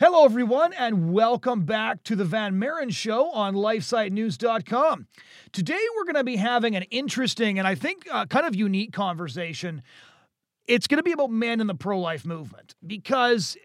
Hello, everyone, and welcome back to the Van Maren Show on LifeSiteNews.com. Today, we're going to be having an interesting and I think uh, kind of unique conversation. It's going to be about men in the pro life movement because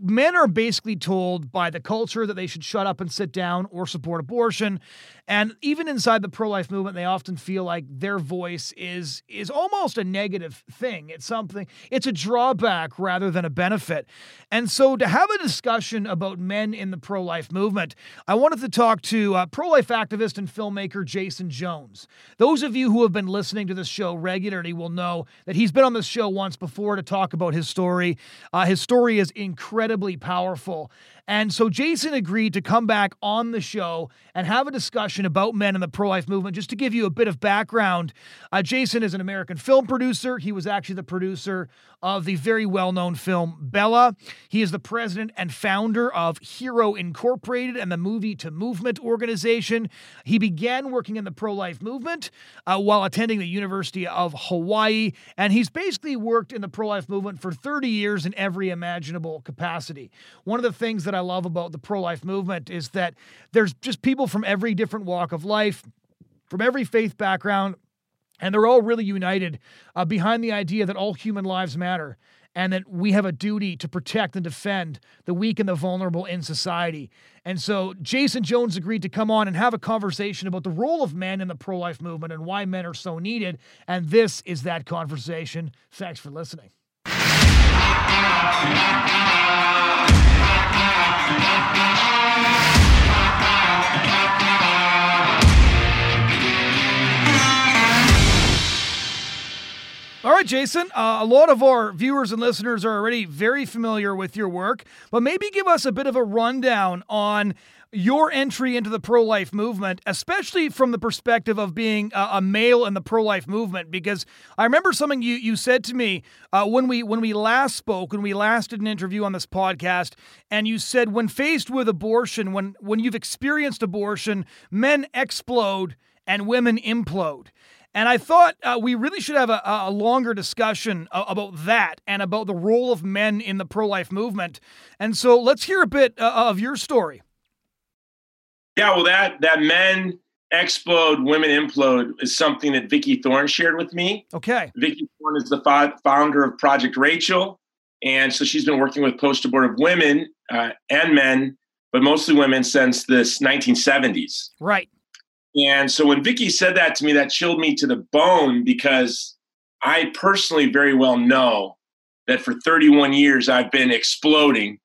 men are basically told by the culture that they should shut up and sit down or support abortion. And even inside the pro-life movement they often feel like their voice is is almost a negative thing. It's something it's a drawback rather than a benefit. And so to have a discussion about men in the pro-life movement i wanted to talk to uh, pro-life activist and filmmaker jason jones. Those of you who have been listening to this show regularly will know that he's been on this show once before to talk about his story. Uh, his story is incredible incredibly powerful. And so Jason agreed to come back on the show and have a discussion about men in the pro life movement. Just to give you a bit of background, uh, Jason is an American film producer. He was actually the producer of the very well known film Bella. He is the president and founder of Hero Incorporated and the Movie to Movement organization. He began working in the pro life movement uh, while attending the University of Hawaii. And he's basically worked in the pro life movement for 30 years in every imaginable capacity. One of the things that I love about the pro life movement is that there's just people from every different walk of life, from every faith background, and they're all really united uh, behind the idea that all human lives matter and that we have a duty to protect and defend the weak and the vulnerable in society. And so Jason Jones agreed to come on and have a conversation about the role of men in the pro life movement and why men are so needed. And this is that conversation. Thanks for listening. Thank you. All right, Jason. Uh, a lot of our viewers and listeners are already very familiar with your work, but maybe give us a bit of a rundown on your entry into the pro life movement, especially from the perspective of being a, a male in the pro life movement. Because I remember something you, you said to me uh, when we when we last spoke, when we last did an interview on this podcast, and you said when faced with abortion, when when you've experienced abortion, men explode and women implode. And I thought uh, we really should have a, a longer discussion about that and about the role of men in the pro life movement. And so let's hear a bit uh, of your story. Yeah, well, that that men explode, women implode is something that Vicki Thorn shared with me. Okay. Vicki Thorn is the founder of Project Rachel, and so she's been working with post-abortive women uh, and men, but mostly women since the 1970s. Right. And so when Vicki said that to me, that chilled me to the bone because I personally very well know that for 31 years I've been exploding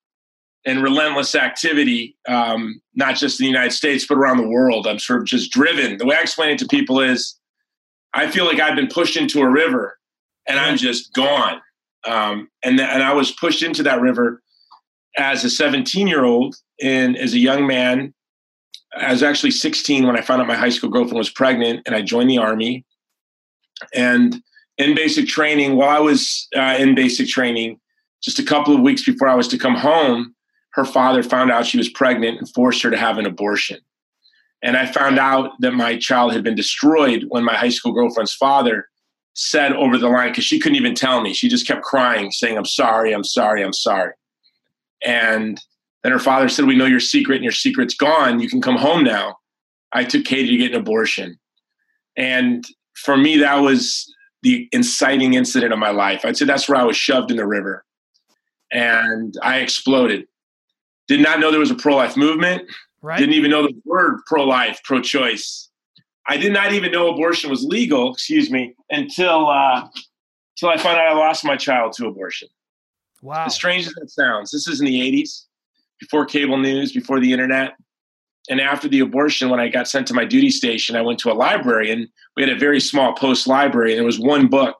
in relentless activity, um, not just in the United States, but around the world. I'm sort of just driven. The way I explain it to people is I feel like I've been pushed into a river and I'm just gone. Um, and, th- and I was pushed into that river as a 17 year old and as a young man I was actually 16 when I found out my high school girlfriend was pregnant, and I joined the army. And in basic training, while I was uh, in basic training, just a couple of weeks before I was to come home, her father found out she was pregnant and forced her to have an abortion. And I found out that my child had been destroyed when my high school girlfriend's father said over the line, because she couldn't even tell me. She just kept crying, saying, I'm sorry, I'm sorry, I'm sorry. And then her father said, We know your secret and your secret's gone. You can come home now. I took Katie to get an abortion. And for me, that was the inciting incident of my life. I'd say that's where I was shoved in the river. And I exploded. Did not know there was a pro life movement. Right. Didn't even know the word pro life, pro choice. I did not even know abortion was legal, excuse me, until uh, until I found out I lost my child to abortion. Wow. As strange as that sounds, this is in the 80s before cable news, before the internet. And after the abortion, when I got sent to my duty station, I went to a library and we had a very small post library and there was one book.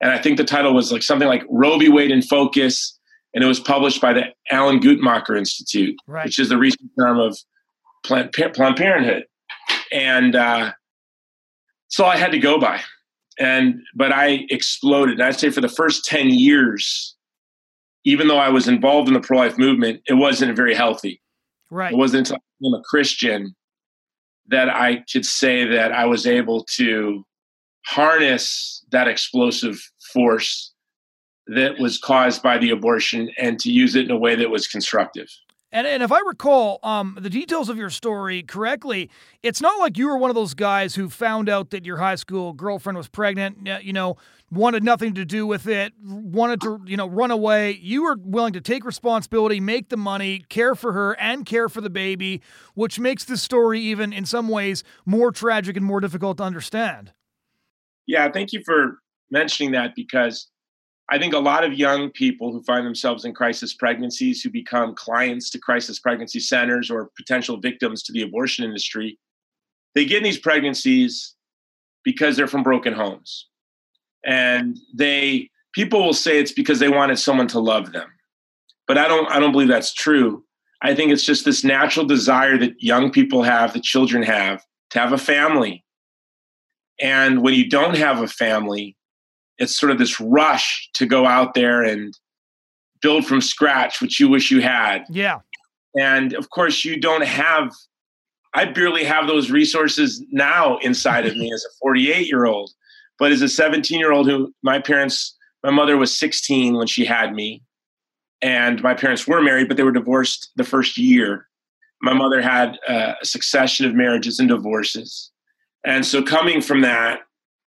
And I think the title was like something like Roe v. Wade in Focus. And it was published by the Alan Guttmacher Institute, right. which is the recent term of Planned, Planned Parenthood. And uh, so I had to go by. And but I exploded. And I'd say for the first 10 years, even though I was involved in the pro life movement, it wasn't very healthy. Right. It wasn't until I became a Christian that I could say that I was able to harness that explosive force that was caused by the abortion and to use it in a way that was constructive. And, and if I recall um, the details of your story correctly, it's not like you were one of those guys who found out that your high school girlfriend was pregnant, you know, wanted nothing to do with it, wanted to, you know, run away. You were willing to take responsibility, make the money, care for her, and care for the baby, which makes this story even in some ways more tragic and more difficult to understand. Yeah, thank you for mentioning that because I think a lot of young people who find themselves in crisis pregnancies, who become clients to crisis pregnancy centers or potential victims to the abortion industry, they get in these pregnancies because they're from broken homes. And they people will say it's because they wanted someone to love them. But I don't I don't believe that's true. I think it's just this natural desire that young people have, that children have, to have a family. And when you don't have a family, it's sort of this rush to go out there and build from scratch what you wish you had. Yeah. And of course, you don't have, I barely have those resources now inside of me as a 48 year old. But as a 17 year old who my parents, my mother was 16 when she had me. And my parents were married, but they were divorced the first year. My mother had a succession of marriages and divorces. And so coming from that,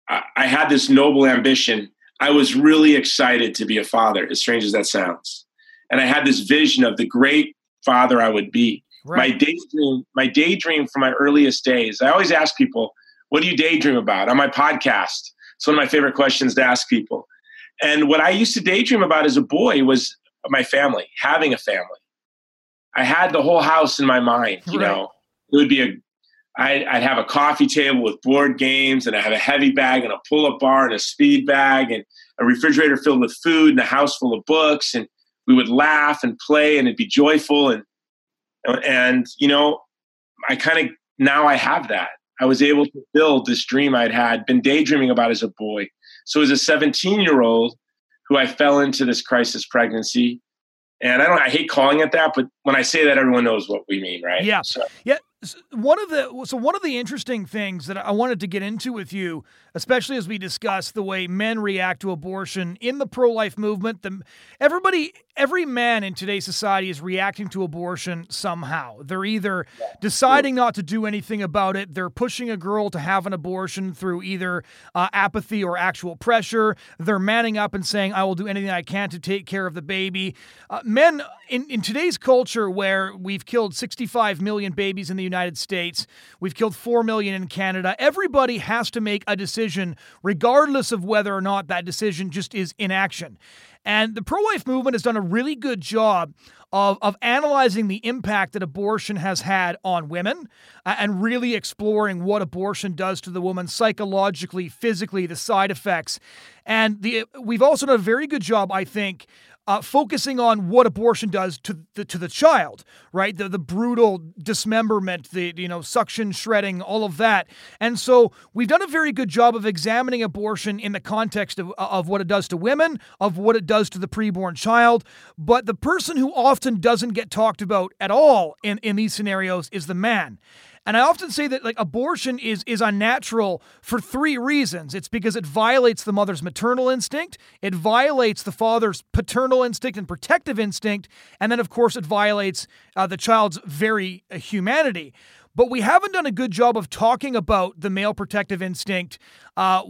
I had this noble ambition. I was really excited to be a father, as strange as that sounds. And I had this vision of the great father I would be. Right. My daydream, my daydream from my earliest days. I always ask people, what do you daydream about? On my podcast. It's one of my favorite questions to ask people. And what I used to daydream about as a boy was my family, having a family. I had the whole house in my mind, you right. know. It would be a I'd, I'd, have a coffee table with board games, and I have a heavy bag and a pull-up bar and a speed bag and a refrigerator filled with food and a house full of books, and we would laugh and play and it'd be joyful and and you know, I kind of now I have that. I was able to build this dream I'd had been daydreaming about as a boy. So as a 17 year old who I fell into this crisis pregnancy, and I don't I hate calling it that, but when I say that, everyone knows what we mean, right? Yeah. So. Yeah one of the so one of the interesting things that I wanted to get into with you, especially as we discuss the way men react to abortion in the pro-life movement, the everybody every man in today's society is reacting to abortion somehow. They're either deciding not to do anything about it, they're pushing a girl to have an abortion through either uh, apathy or actual pressure. They're manning up and saying, "I will do anything I can to take care of the baby." Uh, men in in today's culture, where we've killed 65 million babies in the United United States. We've killed 4 million in Canada. Everybody has to make a decision, regardless of whether or not that decision just is inaction. And the pro life movement has done a really good job of, of analyzing the impact that abortion has had on women uh, and really exploring what abortion does to the woman psychologically, physically, the side effects. And the, we've also done a very good job, I think, uh, focusing on what abortion does to the to the child, right? The the brutal dismemberment, the you know suction shredding, all of that. And so we've done a very good job of examining abortion in the context of of what it does to women, of what it does to the preborn child. But the person who often doesn't get talked about at all in in these scenarios is the man. And I often say that like abortion is is unnatural for three reasons. It's because it violates the mother's maternal instinct, it violates the father's paternal instinct and protective instinct, and then of course it violates uh, the child's very uh, humanity but we haven't done a good job of talking about the male protective instinct, uh,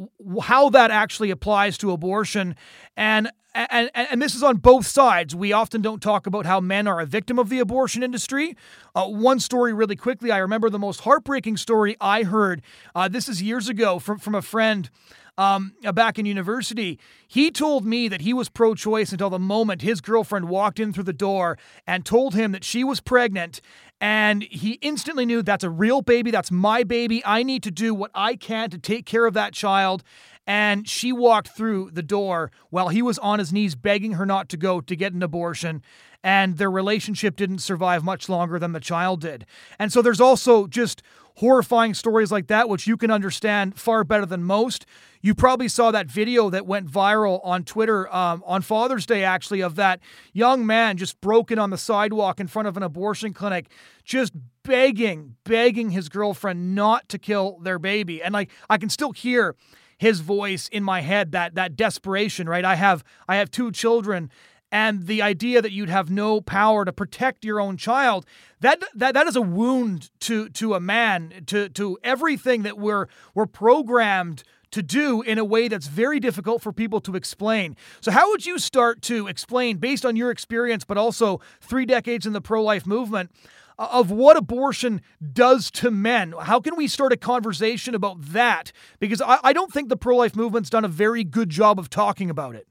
how that actually applies to abortion, and and, and this is on both sides. We often don't talk about how men are a victim of the abortion industry. Uh, one story, really quickly, I remember the most heartbreaking story I heard. Uh, this is years ago from, from a friend um, back in university. He told me that he was pro choice until the moment his girlfriend walked in through the door and told him that she was pregnant. And he instantly knew that's a real baby. That's my baby. I need to do what I can to take care of that child and she walked through the door while he was on his knees begging her not to go to get an abortion and their relationship didn't survive much longer than the child did and so there's also just horrifying stories like that which you can understand far better than most. You probably saw that video that went viral on twitter um, on father's day actually of that young man just broken on the sidewalk in front of an abortion clinic just begging begging his girlfriend not to kill their baby. And like i can still hear his voice in my head that that desperation right? I have i have two children and the idea that you'd have no power to protect your own child that that that is a wound to to a man to to everything that we're we're programmed to do in a way that's very difficult for people to explain. So, how would you start to explain, based on your experience, but also three decades in the pro life movement, uh, of what abortion does to men? How can we start a conversation about that? Because I, I don't think the pro life movement's done a very good job of talking about it.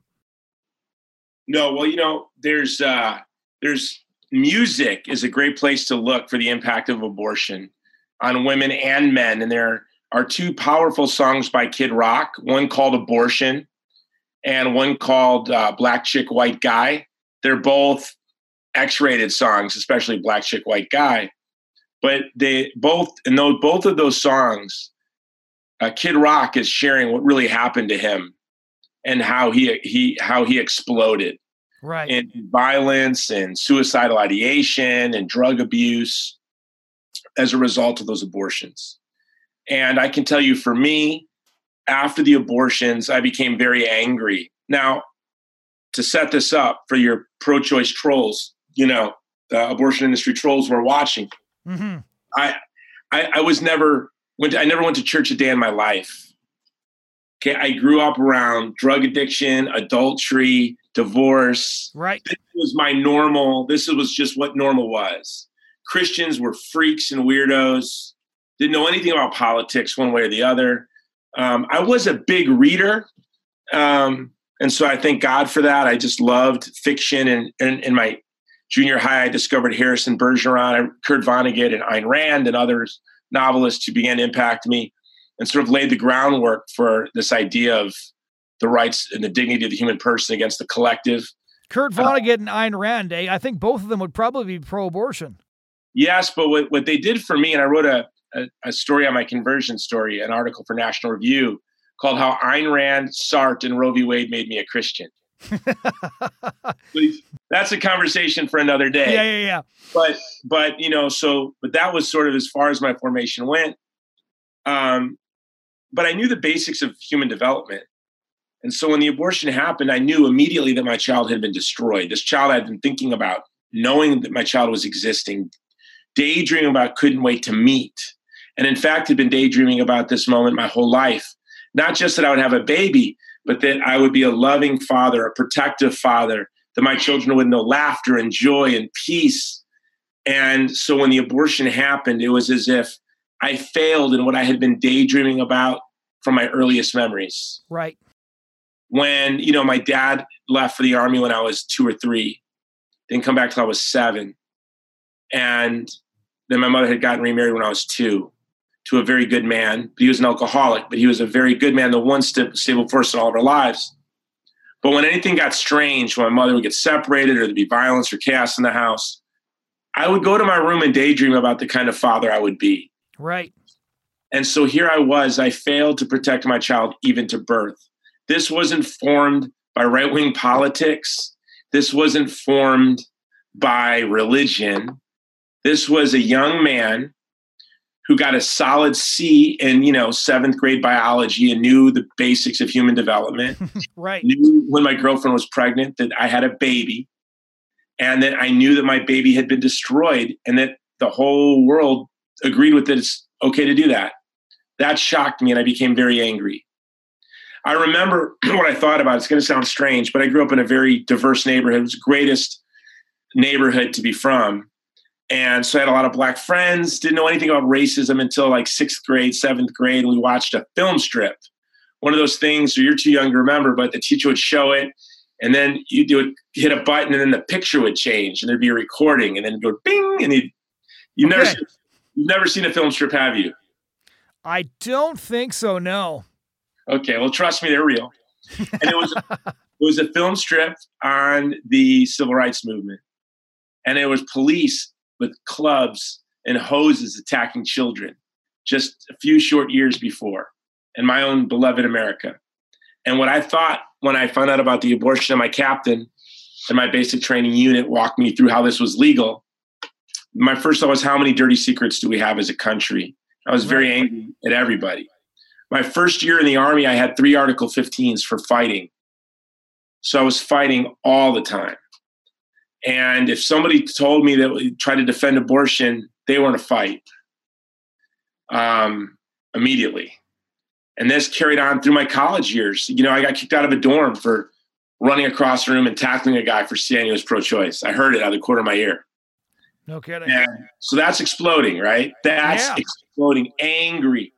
No, well, you know, there's uh, there's music is a great place to look for the impact of abortion on women and men, and there are two powerful songs by Kid Rock, one called Abortion and one called uh, Black Chick, White Guy. They're both X rated songs, especially Black Chick, White Guy. But they both, and those, both of those songs, uh, Kid Rock is sharing what really happened to him and how he he how he exploded right in violence and suicidal ideation and drug abuse as a result of those abortions and I can tell you for me, after the abortions, I became very angry. Now, to set this up for your pro choice trolls, you know, the abortion industry trolls were watching. Mm-hmm. I, I, I was never went. To, I never went to church a day in my life. I grew up around drug addiction, adultery, divorce. Right. This was my normal. This was just what normal was. Christians were freaks and weirdos didn't know anything about politics one way or the other. Um, I was a big reader. Um, and so I thank God for that. I just loved fiction. And in my junior high, I discovered Harrison Bergeron, Kurt Vonnegut, and Ayn Rand, and others novelists who began to impact me and sort of laid the groundwork for this idea of the rights and the dignity of the human person against the collective. Kurt Vonnegut and Ayn Rand, eh? I think both of them would probably be pro abortion. Yes, but what, what they did for me, and I wrote a, a, a, story on my conversion story, an article for National Review called "How Ayn Rand, Sartre, and Roe v. Wade Made Me a Christian." That's a conversation for another day. Yeah, yeah, yeah. But but you know, so but that was sort of as far as my formation went. Um, but I knew the basics of human development. And so when the abortion happened, I knew immediately that my child had been destroyed. This child I'd been thinking about, knowing that my child was existing, daydreaming about, couldn't wait to meet and in fact had been daydreaming about this moment my whole life. Not just that I would have a baby, but that I would be a loving father, a protective father, that my children would know laughter and joy and peace. And so when the abortion happened, it was as if I failed in what I had been daydreaming about from my earliest memories. Right. When, you know, my dad left for the army when I was two or three, didn't come back till I was seven. And then my mother had gotten remarried when I was two to a very good man. He was an alcoholic, but he was a very good man, the one st- stable force in all of our lives. But when anything got strange, when my mother would get separated or there'd be violence or chaos in the house, I would go to my room and daydream about the kind of father I would be. Right. And so here I was, I failed to protect my child even to birth. This wasn't formed by right wing politics. This wasn't formed by religion. This was a young man who got a solid C in, you know, seventh grade biology and knew the basics of human development. right. Knew when my girlfriend was pregnant that I had a baby and that I knew that my baby had been destroyed and that the whole world agreed with that it's okay to do that. That shocked me and I became very angry. I remember what I thought about. It's going to sound strange, but I grew up in a very diverse neighborhood. It was the greatest neighborhood to be from. And so I had a lot of black friends, didn't know anything about racism until like sixth grade, seventh grade. We watched a film strip. One of those things, or you're too young to remember, but the teacher would show it. And then you would hit a button, and then the picture would change, and there'd be a recording, and then it'd go bing, and you you've okay. never you've never seen a film strip, have you? I don't think so. No. Okay, well, trust me, they're real. And it was it was a film strip on the civil rights movement, and it was police with clubs and hoses attacking children just a few short years before in my own beloved America. And what I thought when I found out about the abortion of my captain and my basic training unit walked me through how this was legal, my first thought was, how many dirty secrets do we have as a country? I was very angry at everybody. My first year in the Army, I had three Article 15s for fighting. So I was fighting all the time. And if somebody told me that we tried to defend abortion, they were in a fight um, immediately. And this carried on through my college years. You know, I got kicked out of a dorm for running across the room and tackling a guy for saying he was pro-choice. I heard it out of the corner of my ear. No kidding. And so that's exploding, right? That's yeah. exploding, angry.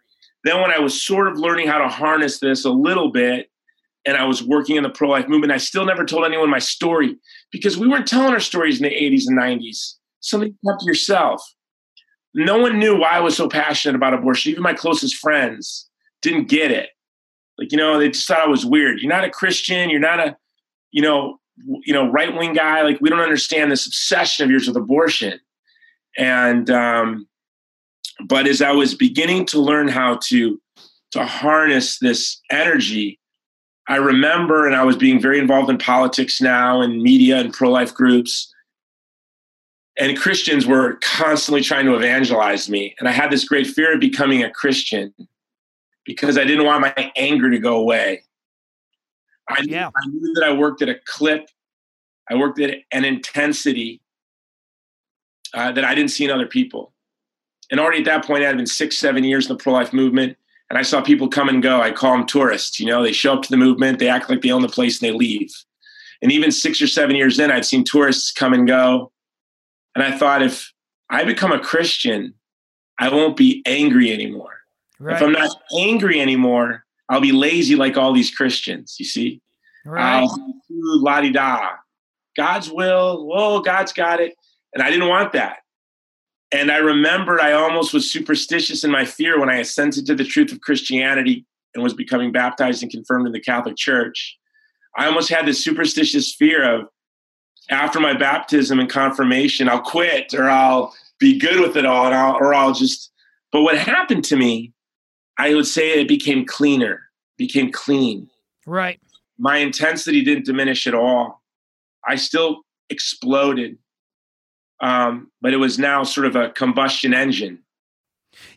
Then when I was sort of learning how to harness this a little bit, and I was working in the pro-life movement, I still never told anyone my story because we weren't telling our stories in the 80s and 90s. Something kept to yourself. No one knew why I was so passionate about abortion. Even my closest friends didn't get it. Like, you know, they just thought I was weird. You're not a Christian. You're not a, you know, you know, right wing guy. Like, we don't understand this obsession of yours with abortion. And, um, but as I was beginning to learn how to to harness this energy, I remember, and I was being very involved in politics now and media and pro life groups. And Christians were constantly trying to evangelize me. And I had this great fear of becoming a Christian because I didn't want my anger to go away. I, yeah. I knew that I worked at a clip, I worked at an intensity uh, that I didn't see in other people. And already at that point, I had been six, seven years in the pro life movement. And I saw people come and go. I call them tourists. You know, they show up to the movement, they act like they own the place, and they leave. And even six or seven years in, I'd seen tourists come and go. And I thought, if I become a Christian, I won't be angry anymore. Right. If I'm not angry anymore, I'll be lazy like all these Christians, you see? Right. I'll la di da. God's will, oh, God's got it. And I didn't want that. And I remembered I almost was superstitious in my fear when I assented to the truth of Christianity and was becoming baptized and confirmed in the Catholic Church. I almost had this superstitious fear of after my baptism and confirmation, I'll quit or I'll be good with it all and I'll, or I'll just. But what happened to me, I would say it became cleaner, became clean. Right. My intensity didn't diminish at all. I still exploded um, but it was now sort of a combustion engine.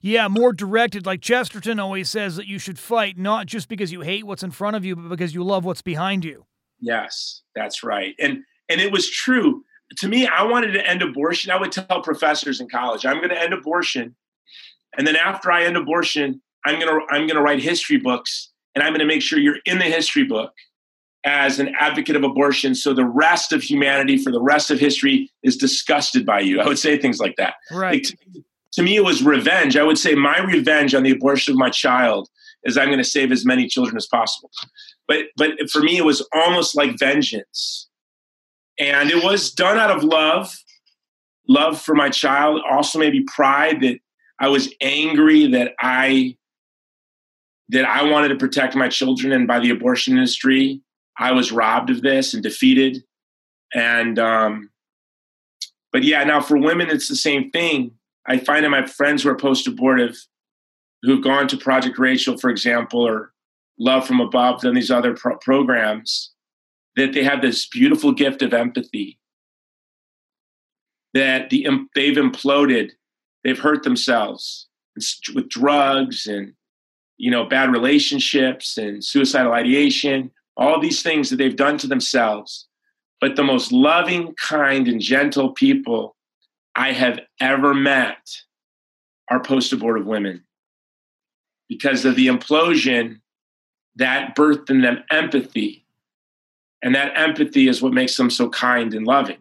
Yeah, more directed. Like Chesterton always says that you should fight not just because you hate what's in front of you, but because you love what's behind you. Yes, that's right. And and it was true. To me, I wanted to end abortion. I would tell professors in college, I'm going to end abortion. And then after I end abortion, I'm going to I'm going to write history books and I'm going to make sure you're in the history book as an advocate of abortion so the rest of humanity for the rest of history is disgusted by you. I would say things like that. Right. Like, to, to, me it was revenge. I would say my revenge on the abortion of my child is i'm going to save as many children as possible. But but for me it was almost like vengeance. And it was done out of love love for my child also maybe pride that i was angry that i that i wanted to protect my children and by the abortion industry I was robbed of this and defeated. And, um, but yeah, now for women, it's the same thing. I find that my friends who are post abortive, who've gone to Project Rachel, for example, or Love from Above, and these other pro- programs, that they have this beautiful gift of empathy. That the they've imploded, they've hurt themselves with drugs and you know bad relationships and suicidal ideation all these things that they've done to themselves. But the most loving, kind, and gentle people I have ever met are post abortive women because of the implosion that birthed in them empathy. And that empathy is what makes them so kind and loving.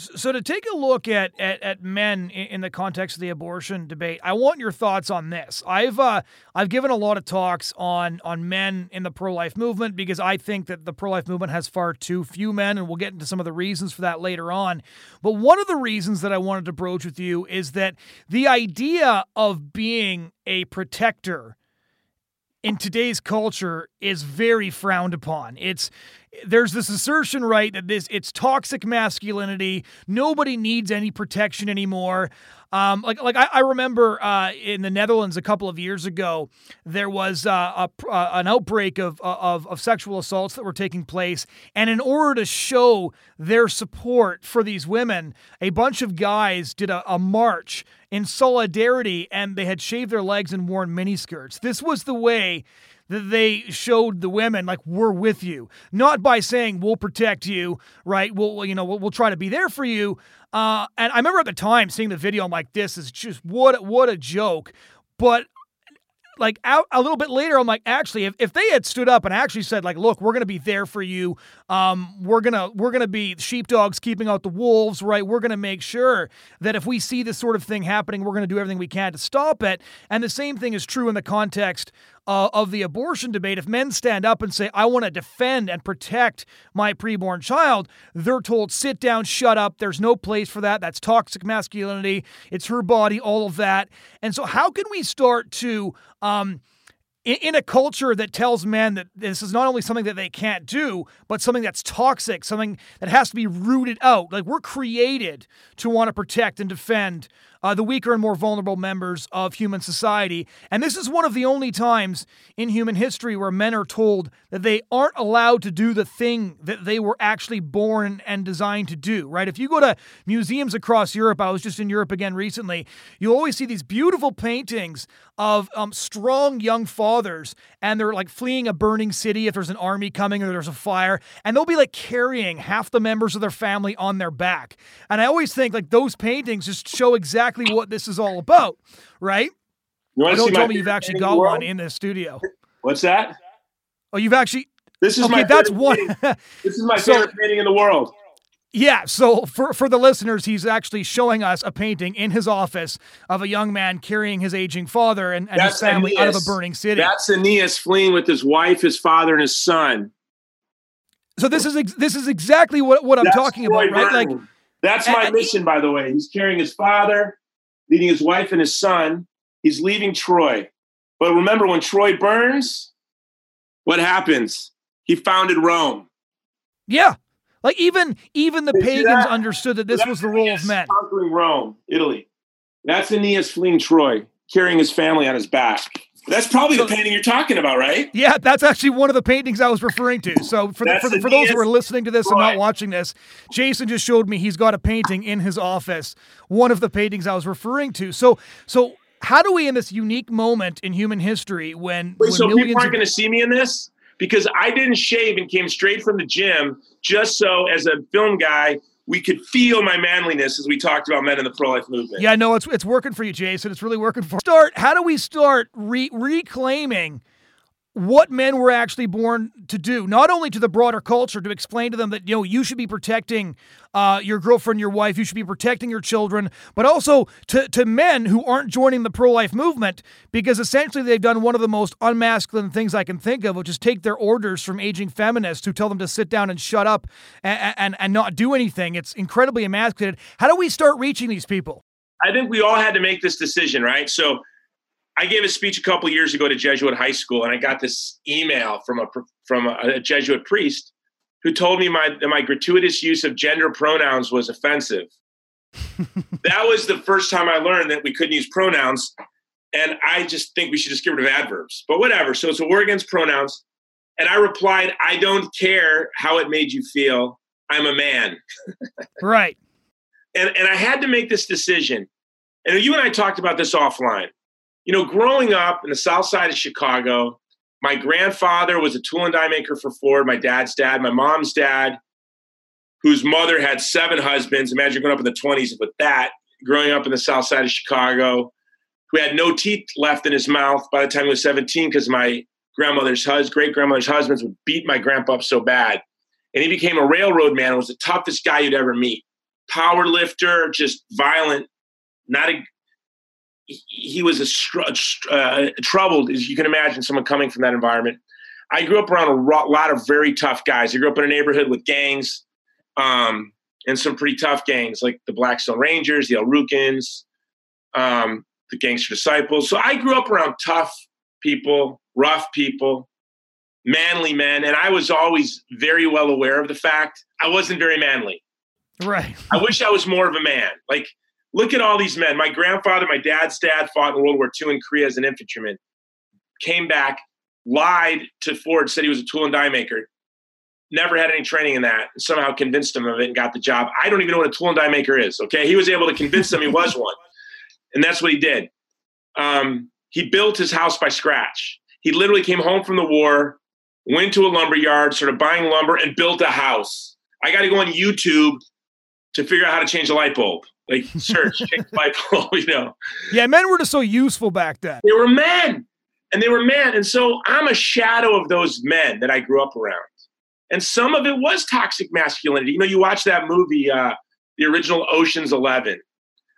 So to take a look at, at, at men in the context of the abortion debate, I want your thoughts on this. I've uh, I've given a lot of talks on on men in the pro life movement because I think that the pro life movement has far too few men, and we'll get into some of the reasons for that later on. But one of the reasons that I wanted to broach with you is that the idea of being a protector in today's culture is very frowned upon. It's there's this assertion, right, that this it's toxic masculinity. Nobody needs any protection anymore. Um, like like I, I remember uh, in the Netherlands a couple of years ago, there was uh, a, uh, an outbreak of, of of sexual assaults that were taking place, and in order to show their support for these women, a bunch of guys did a, a march in solidarity, and they had shaved their legs and worn miniskirts. This was the way that they showed the women like we're with you, not by saying we'll protect you, right? We'll you know we'll, we'll try to be there for you. Uh, and I remember at the time seeing the video, I'm like, this is just what what a joke. But like out a little bit later, I'm like, actually, if, if they had stood up and actually said, like, look, we're gonna be there for you. Um, we're gonna we're gonna be sheepdogs keeping out the wolves, right? We're gonna make sure that if we see this sort of thing happening, we're gonna do everything we can to stop it. And the same thing is true in the context uh, of the abortion debate. If men stand up and say, I want to defend and protect my preborn child, they're told, sit down, shut up. There's no place for that. That's toxic masculinity. It's her body, all of that. And so, how can we start to um, in, in a culture that tells men that this is not only something that they can't do, but something that's toxic, something that has to be rooted out. Like we're created to want to protect and defend uh, the weaker and more vulnerable members of human society. And this is one of the only times in human history where men are told that they aren't allowed to do the thing that they were actually born and designed to do, right? If you go to museums across Europe, I was just in Europe again recently, you always see these beautiful paintings of um, strong young fathers, and they're like fleeing a burning city if there's an army coming or there's a fire, and they'll be like carrying half the members of their family on their back. And I always think like those paintings just show exactly exactly what this is all about, right? You oh, don't tell me you've actually got one in the studio. What's that? Oh, you've actually. This is okay, my. That's one. this is my so, favorite painting in the world. Yeah, so for for the listeners, he's actually showing us a painting in his office of a young man carrying his aging father and, and his family Aeneas. out of a burning city. That's Aeneas fleeing with his wife, his father, and his son. So this is ex- this is exactly what, what I'm That's talking Troy about, right? Like that's my and, mission, by the way. He's carrying his father, leading his wife and his son. He's leaving Troy. But remember, when Troy burns, what happens? He founded Rome. Yeah. Like even even the pagans understood that this was the role of men. Conquering Rome, Italy. That's Aeneas fleeing Troy, carrying his family on his back. That's probably so, the painting you're talking about, right? Yeah, that's actually one of the paintings I was referring to. So for, the, for, the, for those who are listening to this and not watching this, Jason just showed me he's got a painting in his office. One of the paintings I was referring to. So so how do we in this unique moment in human history when, Wait, when so people aren't going to see me in this because I didn't shave and came straight from the gym just so as a film guy we could feel my manliness as we talked about men in the pro life movement. Yeah, no, it's it's working for you, Jason. It's really working for. Start. How do we start re- reclaiming what men were actually born to do, not only to the broader culture, to explain to them that, you know, you should be protecting uh, your girlfriend, your wife, you should be protecting your children, but also to, to men who aren't joining the pro life movement because essentially they've done one of the most unmasculine things I can think of, which is take their orders from aging feminists who tell them to sit down and shut up and, and, and not do anything. It's incredibly emasculated. How do we start reaching these people? I think we all had to make this decision, right? So I gave a speech a couple years ago to Jesuit high school, and I got this email from a from a, a Jesuit priest who told me my my gratuitous use of gender pronouns was offensive. that was the first time I learned that we couldn't use pronouns, and I just think we should just get rid of adverbs. But whatever. So it's a war against pronouns, and I replied, "I don't care how it made you feel. I'm a man." right. And and I had to make this decision. And you and I talked about this offline you know, growing up in the south side of Chicago, my grandfather was a tool and die maker for Ford, my dad's dad, my mom's dad, whose mother had seven husbands. Imagine growing up in the 20s with that, growing up in the south side of Chicago, who had no teeth left in his mouth by the time he was 17 because my grandmother's husband, great grandmother's husbands would beat my grandpa up so bad. And he became a railroad man, was the toughest guy you'd ever meet. Power lifter, just violent, not a he was a str- uh, troubled, as you can imagine, someone coming from that environment. I grew up around a lot of very tough guys. I grew up in a neighborhood with gangs, um, and some pretty tough gangs like the Blackstone Rangers, the El Rukns, um, the Gangster Disciples. So I grew up around tough people, rough people, manly men, and I was always very well aware of the fact I wasn't very manly. Right. I wish I was more of a man. Like Look at all these men. My grandfather, my dad's dad fought in World War II in Korea as an infantryman, came back, lied to Ford, said he was a tool and die maker, never had any training in that, and somehow convinced him of it and got the job. I don't even know what a tool and die maker is. Okay. He was able to convince them he was one. And that's what he did. Um, he built his house by scratch. He literally came home from the war, went to a lumber yard, started buying lumber, and built a house. I got to go on YouTube to figure out how to change a light bulb. Like search bulb, you know. Yeah, men were just so useful back then. They were men, and they were men, and so I'm a shadow of those men that I grew up around. And some of it was toxic masculinity. You know, you watch that movie, uh, the original Ocean's Eleven,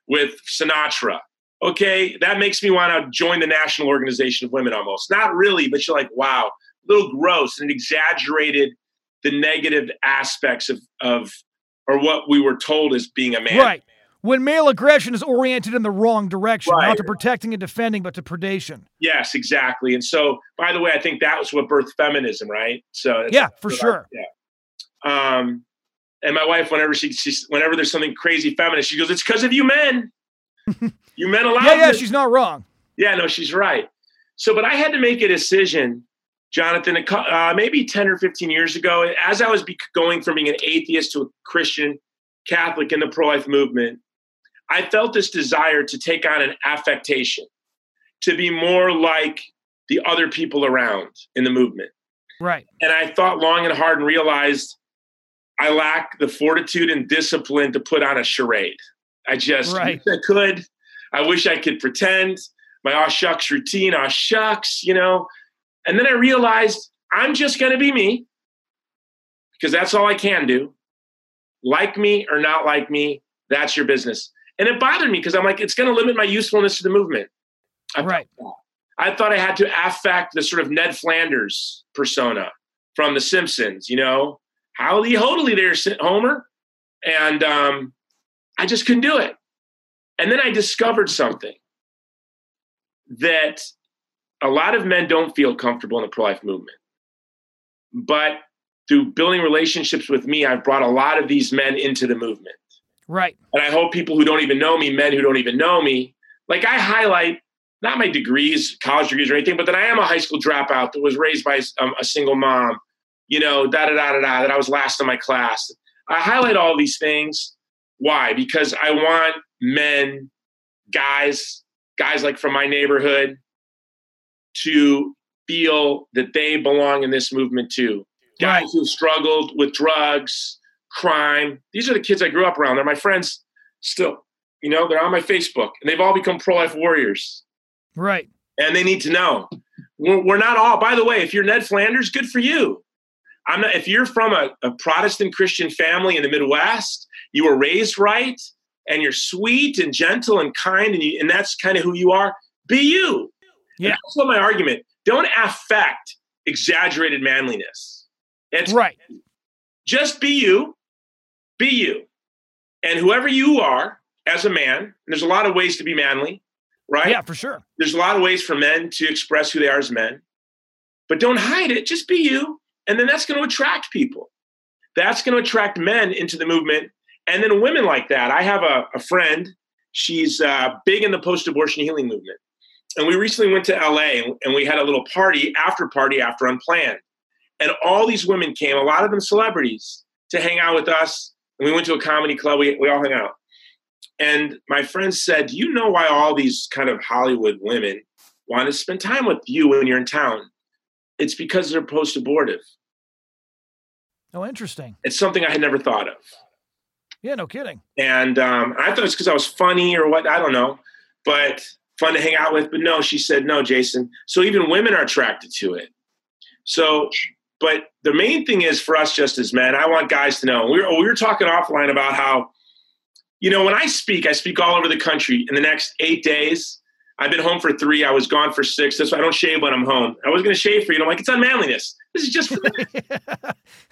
with Sinatra. Okay, that makes me want to join the National Organization of Women almost. Not really, but you're like, wow, a little gross and exaggerated the negative aspects of, of or what we were told as being a man. Right. When male aggression is oriented in the wrong direction, right. not to protecting and defending, but to predation. Yes, exactly. And so, by the way, I think that was what birthed feminism, right? So yeah, for sure. I, yeah. Um, and my wife, whenever she, she's, whenever there's something crazy feminist, she goes, "It's because of you men. you men allow." yeah, yeah, she's not wrong. Yeah, no, she's right. So, but I had to make a decision, Jonathan, uh, maybe ten or fifteen years ago, as I was going from being an atheist to a Christian, Catholic in the pro-life movement. I felt this desire to take on an affectation, to be more like the other people around in the movement. Right. And I thought long and hard and realized I lack the fortitude and discipline to put on a charade. I just right. I could. I wish I could pretend my aw shucks routine, aw shucks, you know. And then I realized I'm just going to be me because that's all I can do. Like me or not like me, that's your business. And it bothered me because I'm like, it's going to limit my usefulness to the movement. I right. Thought I thought I had to affect the sort of Ned Flanders persona from The Simpsons, you know, howdy hodily there, Homer. And um, I just couldn't do it. And then I discovered something that a lot of men don't feel comfortable in the pro life movement. But through building relationships with me, I've brought a lot of these men into the movement. Right. And I hope people who don't even know me, men who don't even know me, like I highlight not my degrees, college degrees or anything, but that I am a high school dropout that was raised by um, a single mom, you know, da da da da da, that I was last in my class. I highlight all these things. Why? Because I want men, guys, guys like from my neighborhood to feel that they belong in this movement too. Guys right. who struggled with drugs, crime. These are the kids I grew up around. They're my friends still. You know, they're on my Facebook and they've all become pro life warriors. Right. And they need to know. We're, we're, not all, by the way, if you're Ned Flanders, good for you. I'm not, if you're from a, a Protestant Christian family in the Midwest, you were raised right and you're sweet and gentle and kind and, you, and that's kind of who you are, be you. Yeah. And that's what my argument. Don't affect exaggerated manliness. It's right. Just be you be you. And whoever you are as a man, there's a lot of ways to be manly, right? Yeah, for sure. There's a lot of ways for men to express who they are as men. But don't hide it, just be you. And then that's going to attract people. That's going to attract men into the movement. And then women like that. I have a, a friend, she's uh, big in the post abortion healing movement. And we recently went to LA and we had a little party, after party, after Unplanned. And all these women came, a lot of them celebrities, to hang out with us and we went to a comedy club. We, we all hung out. And my friend said, Do you know why all these kind of Hollywood women want to spend time with you when you're in town? It's because they're post abortive. Oh, interesting. It's something I had never thought of. Yeah, no kidding. And um, I thought it's because I was funny or what, I don't know, but fun to hang out with. But no, she said, no, Jason. So even women are attracted to it. So but the main thing is for us, just as men, I want guys to know. We were, we were talking offline about how, you know, when I speak, I speak all over the country. In the next eight days, I've been home for three. I was gone for six. That's why I don't shave when I'm home. I was going to shave for you. And I'm like, it's unmanliness. This is just for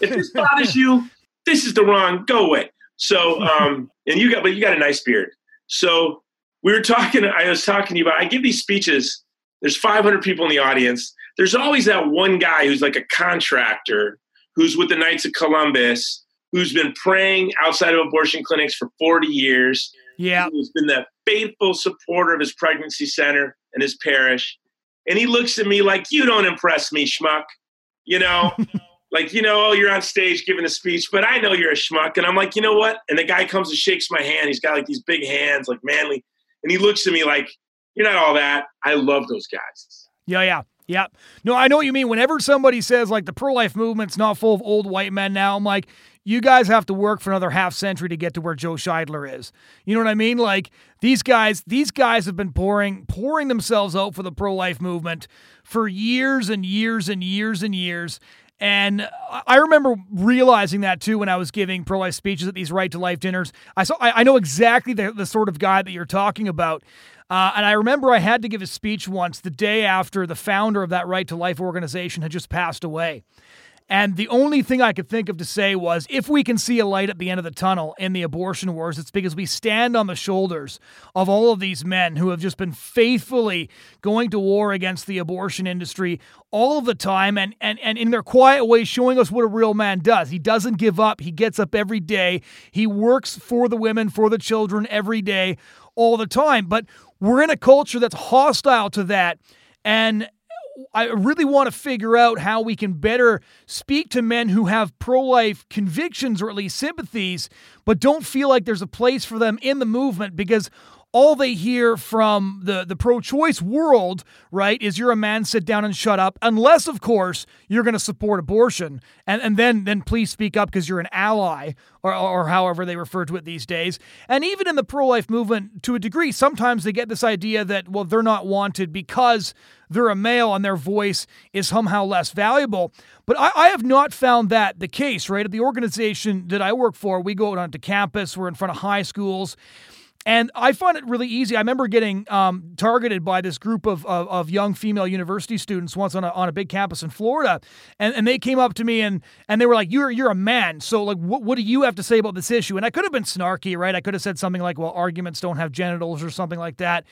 if this bothers you, this is the wrong. Go away. So, um, and you got, but you got a nice beard. So we were talking. I was talking to you about. I give these speeches. There's 500 people in the audience there's always that one guy who's like a contractor who's with the Knights of Columbus, who's been praying outside of abortion clinics for 40 years. Yeah. Who's been the faithful supporter of his pregnancy center and his parish. And he looks at me like, You don't impress me, schmuck. You know, like, you know, oh, you're on stage giving a speech, but I know you're a schmuck. And I'm like, You know what? And the guy comes and shakes my hand. He's got like these big hands, like manly. And he looks at me like, You're not all that. I love those guys. Yeah, yeah. Yeah. No, I know what you mean. Whenever somebody says like the pro life movement's not full of old white men now, I'm like, you guys have to work for another half century to get to where Joe Scheidler is. You know what I mean? Like these guys, these guys have been pouring pouring themselves out for the pro life movement for years and years and years and years. And I remember realizing that too when I was giving pro life speeches at these right to life dinners. I saw I, I know exactly the, the sort of guy that you're talking about. Uh, and I remember I had to give a speech once the day after the founder of that Right to Life organization had just passed away. And the only thing I could think of to say was if we can see a light at the end of the tunnel in the abortion wars, it's because we stand on the shoulders of all of these men who have just been faithfully going to war against the abortion industry all of the time and, and, and in their quiet way showing us what a real man does. He doesn't give up, he gets up every day, he works for the women, for the children every day, all the time. But we're in a culture that's hostile to that. And I really want to figure out how we can better speak to men who have pro life convictions or at least sympathies, but don't feel like there's a place for them in the movement because all they hear from the, the pro choice world, right, is you're a man, sit down and shut up, unless, of course, you're going to support abortion. And, and then, then please speak up because you're an ally, or, or however they refer to it these days. And even in the pro life movement, to a degree, sometimes they get this idea that, well, they're not wanted because they're a male and their voice is somehow less valuable. But I, I, have not found that the case, right? At the organization that I work for, we go out onto campus, we're in front of high schools. And I find it really easy. I remember getting um, targeted by this group of, of, of, young female university students once on a, on a big campus in Florida. And, and they came up to me and, and they were like, you're, you're a man. So like, what, what do you have to say about this issue? And I could have been snarky, right? I could have said something like, well, arguments don't have genitals or something like that.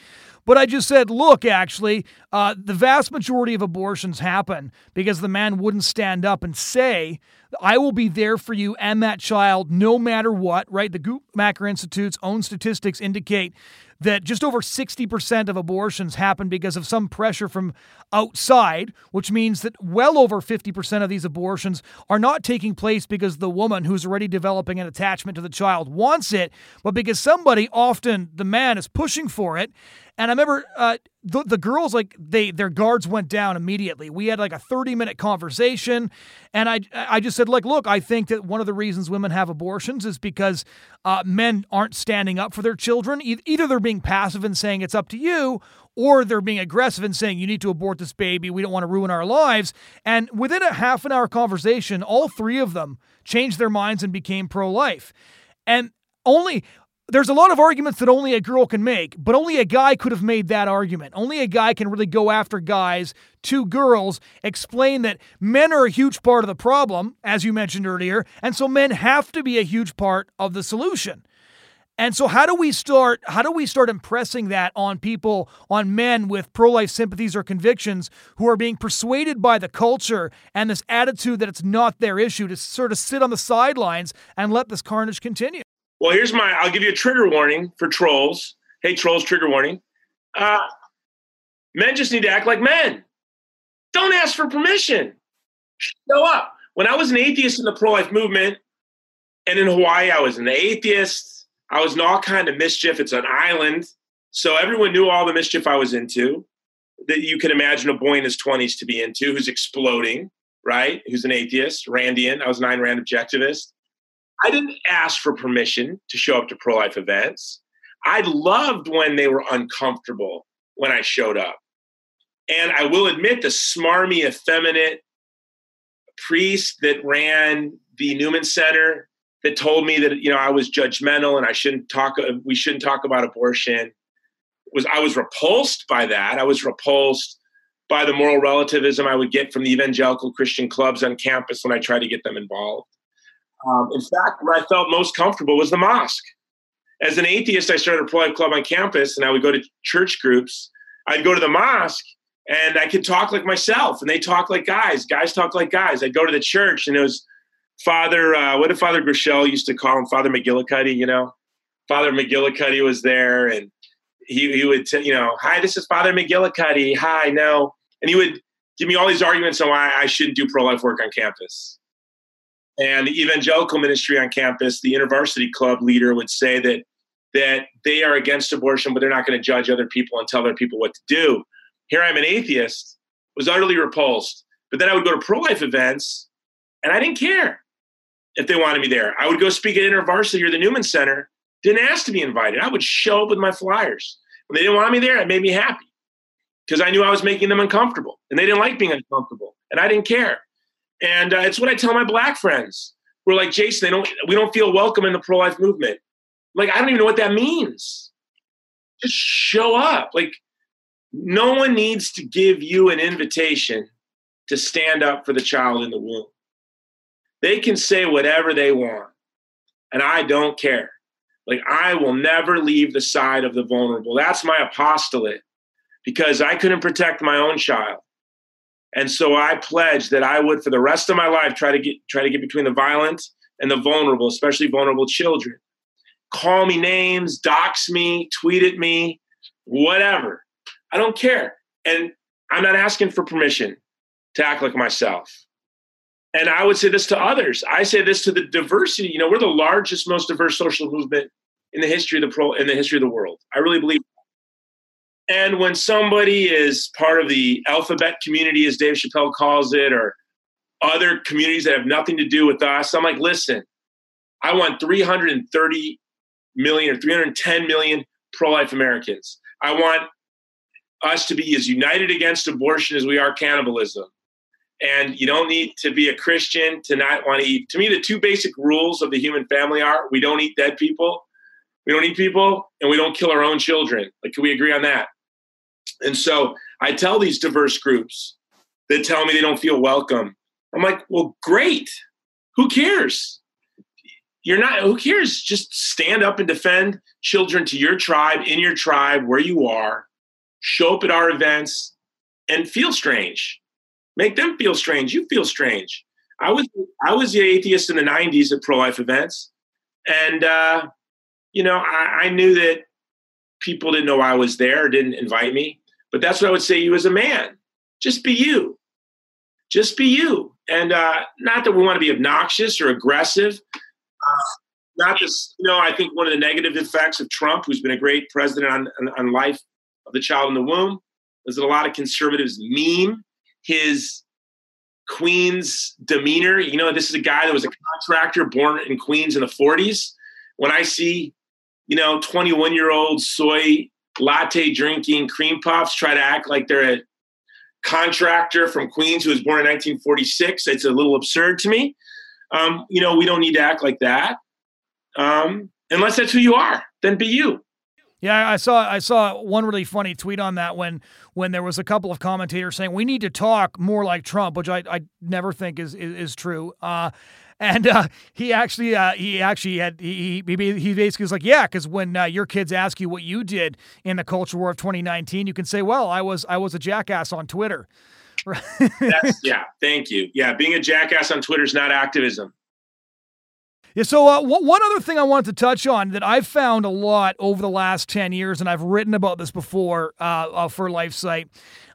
But I just said, look, actually, uh, the vast majority of abortions happen because the man wouldn't stand up and say, I will be there for you and that child no matter what, right? The Guttmacher Institute's own statistics indicate that just over 60% of abortions happen because of some pressure from outside, which means that well over 50% of these abortions are not taking place because the woman who's already developing an attachment to the child wants it, but because somebody, often the man, is pushing for it. And I remember uh, the, the girls like they their guards went down immediately. We had like a 30 minute conversation, and I I just said like, look, I think that one of the reasons women have abortions is because uh, men aren't standing up for their children. Either they're being passive and saying it's up to you, or they're being aggressive and saying you need to abort this baby. We don't want to ruin our lives. And within a half an hour conversation, all three of them changed their minds and became pro life. And only there's a lot of arguments that only a girl can make, but only a guy could have made that argument. Only a guy can really go after guys, two girls, explain that men are a huge part of the problem, as you mentioned earlier, and so men have to be a huge part of the solution. And so how do we start how do we start impressing that on people on men with pro-life sympathies or convictions who are being persuaded by the culture and this attitude that it's not their issue to sort of sit on the sidelines and let this carnage continue? Well, here's my. I'll give you a trigger warning for trolls. Hey, trolls, trigger warning. Uh, men just need to act like men. Don't ask for permission. Show up. When I was an atheist in the pro-life movement, and in Hawaii, I was an atheist. I was in all kind of mischief. It's an island, so everyone knew all the mischief I was into. That you can imagine a boy in his twenties to be into, who's exploding, right? Who's an atheist, Randian. I was Ayn Rand objectivist. I didn't ask for permission to show up to pro life events. I loved when they were uncomfortable when I showed up. And I will admit, the smarmy, effeminate priest that ran the Newman Center that told me that you know I was judgmental and I shouldn't talk. We shouldn't talk about abortion. Was I was repulsed by that? I was repulsed by the moral relativism I would get from the evangelical Christian clubs on campus when I tried to get them involved. Um, in fact, where I felt most comfortable was the mosque. As an atheist, I started a pro-life club on campus, and I would go to church groups. I'd go to the mosque, and I could talk like myself, and they talk like guys. Guys talk like guys. I'd go to the church, and it was Father. Uh, what did Father Groeschel used to call him? Father McGillicuddy. You know, Father McGillicuddy was there, and he he would t- you know, hi, this is Father McGillicuddy. Hi, no, and he would give me all these arguments on why I shouldn't do pro-life work on campus and the evangelical ministry on campus, the InterVarsity Club leader would say that that they are against abortion, but they're not going to judge other people and tell other people what to do. Here I'm an atheist, was utterly repulsed. But then I would go to pro life events and I didn't care if they wanted me there. I would go speak at InterVarsity or the Newman Center, didn't ask to be invited. I would show up with my flyers. When they didn't want me there, it made me happy because I knew I was making them uncomfortable and they didn't like being uncomfortable and I didn't care. And uh, it's what I tell my black friends. We're like, Jason, they don't, we don't feel welcome in the pro life movement. Like, I don't even know what that means. Just show up. Like, no one needs to give you an invitation to stand up for the child in the womb. They can say whatever they want, and I don't care. Like, I will never leave the side of the vulnerable. That's my apostolate because I couldn't protect my own child. And so I pledged that I would, for the rest of my life, try to get try to get between the violent and the vulnerable, especially vulnerable children. Call me names, dox me, tweet at me, whatever. I don't care. And I'm not asking for permission to act like myself. And I would say this to others. I say this to the diversity. You know, we're the largest, most diverse social movement in the history of the pro in the history of the world. I really believe. And when somebody is part of the alphabet community, as Dave Chappelle calls it, or other communities that have nothing to do with us, I'm like, listen, I want 330 million or 310 million pro life Americans. I want us to be as united against abortion as we are cannibalism. And you don't need to be a Christian to not want to eat. To me, the two basic rules of the human family are we don't eat dead people, we don't eat people, and we don't kill our own children. Like, can we agree on that? And so I tell these diverse groups that tell me they don't feel welcome. I'm like, well, great. Who cares? You're not, who cares? Just stand up and defend children to your tribe, in your tribe, where you are show up at our events and feel strange. Make them feel strange. You feel strange. I was I was the atheist in the '90s at pro life events, and uh, you know I, I, knew that people didn't know I was there, didn't invite me. But that's what I would say. You as a man, just be you. Just be you, and uh, not that we want to be obnoxious or aggressive. Uh, not this, you know. I think one of the negative effects of Trump, who's been a great president on, on, on life of the child in the womb is that a lot of conservatives meme his Queens demeanor. You know, this is a guy that was a contractor born in Queens in the 40s. When I see, you know, 21 year old soy latte drinking cream puffs try to act like they're a contractor from Queens who was born in 1946, it's a little absurd to me. Um, you know, we don't need to act like that. Um, unless that's who you are, then be you. Yeah, I saw I saw one really funny tweet on that when when there was a couple of commentators saying we need to talk more like Trump, which I, I never think is is, is true. Uh, and uh, he actually uh, he actually had he he, he basically was like yeah because when uh, your kids ask you what you did in the culture war of 2019 you can say well I was I was a jackass on Twitter. yeah, thank you. Yeah, being a jackass on Twitter is not activism. Yeah, so uh, w- one other thing I wanted to touch on that I've found a lot over the last 10 years, and I've written about this before uh, uh, for LifeSite,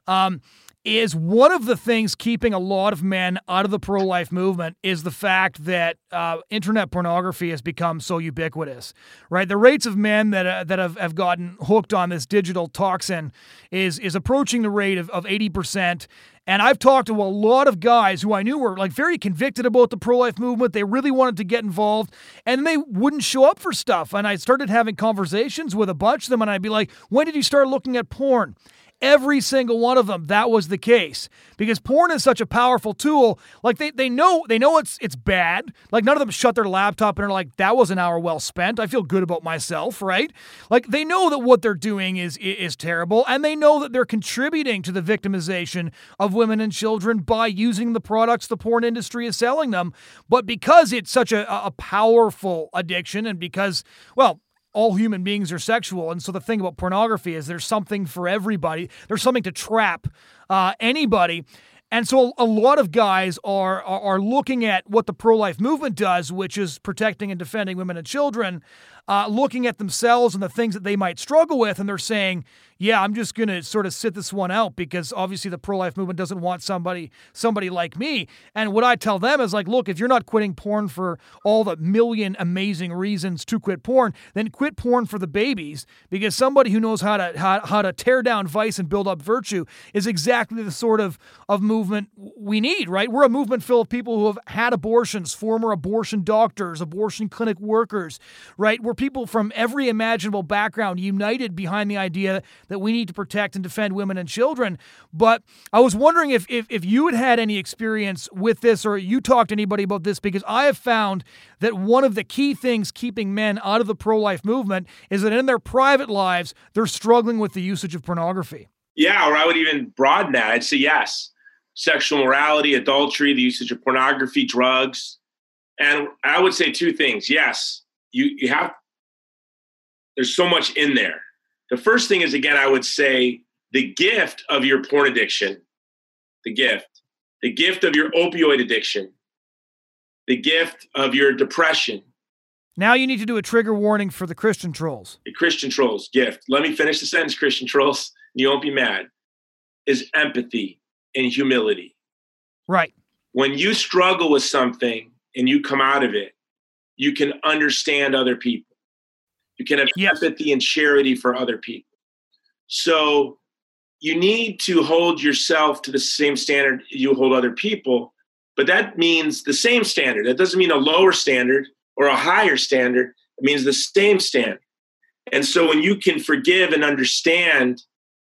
um, is one of the things keeping a lot of men out of the pro life movement is the fact that uh, internet pornography has become so ubiquitous, right? The rates of men that, uh, that have, have gotten hooked on this digital toxin is, is approaching the rate of, of 80%. And I've talked to a lot of guys who I knew were like very convicted about the pro life movement. They really wanted to get involved and they wouldn't show up for stuff. And I started having conversations with a bunch of them and I'd be like, when did you start looking at porn? Every single one of them that was the case. Because porn is such a powerful tool like they, they know they know it's it's bad. Like none of them shut their laptop and are like that was an hour well spent. I feel good about myself right? Like they know that what they're doing is is terrible and they know that they're contributing to the victimization of women and children by using the products the porn industry is selling them. But because it's such a, a powerful addiction and because well all human beings are sexual. And so the thing about pornography is there's something for everybody. There's something to trap uh, anybody. And so a lot of guys are, are, are looking at what the pro life movement does, which is protecting and defending women and children, uh, looking at themselves and the things that they might struggle with, and they're saying, yeah, I'm just going to sort of sit this one out because obviously the pro-life movement doesn't want somebody somebody like me. And what I tell them is like, look, if you're not quitting porn for all the million amazing reasons to quit porn, then quit porn for the babies because somebody who knows how to how, how to tear down vice and build up virtue is exactly the sort of of movement we need, right? We're a movement full of people who have had abortions, former abortion doctors, abortion clinic workers, right? We're people from every imaginable background united behind the idea that we need to protect and defend women and children. But I was wondering if, if, if you had had any experience with this or you talked to anybody about this, because I have found that one of the key things keeping men out of the pro life movement is that in their private lives, they're struggling with the usage of pornography. Yeah, or I would even broaden that. I'd say yes. Sexual morality, adultery, the usage of pornography, drugs. And I would say two things. Yes, you, you have, there's so much in there the first thing is, again, I would say the gift of your porn addiction, the gift, the gift of your opioid addiction, the gift of your depression. Now you need to do a trigger warning for the Christian trolls. The Christian trolls gift. Let me finish the sentence, Christian trolls. You won't be mad. Is empathy and humility. Right. When you struggle with something and you come out of it, you can understand other people. You can have yes. empathy and charity for other people. So you need to hold yourself to the same standard you hold other people, but that means the same standard. That doesn't mean a lower standard or a higher standard. It means the same standard. And so when you can forgive and understand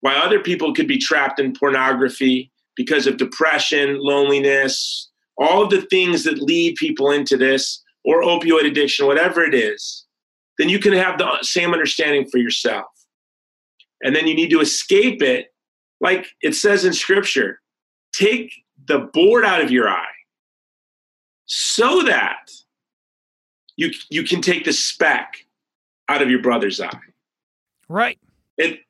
why other people could be trapped in pornography because of depression, loneliness, all of the things that lead people into this, or opioid addiction, whatever it is, then you can have the same understanding for yourself. And then you need to escape it, like it says in scripture take the board out of your eye so that you, you can take the speck out of your brother's eye. Right. It,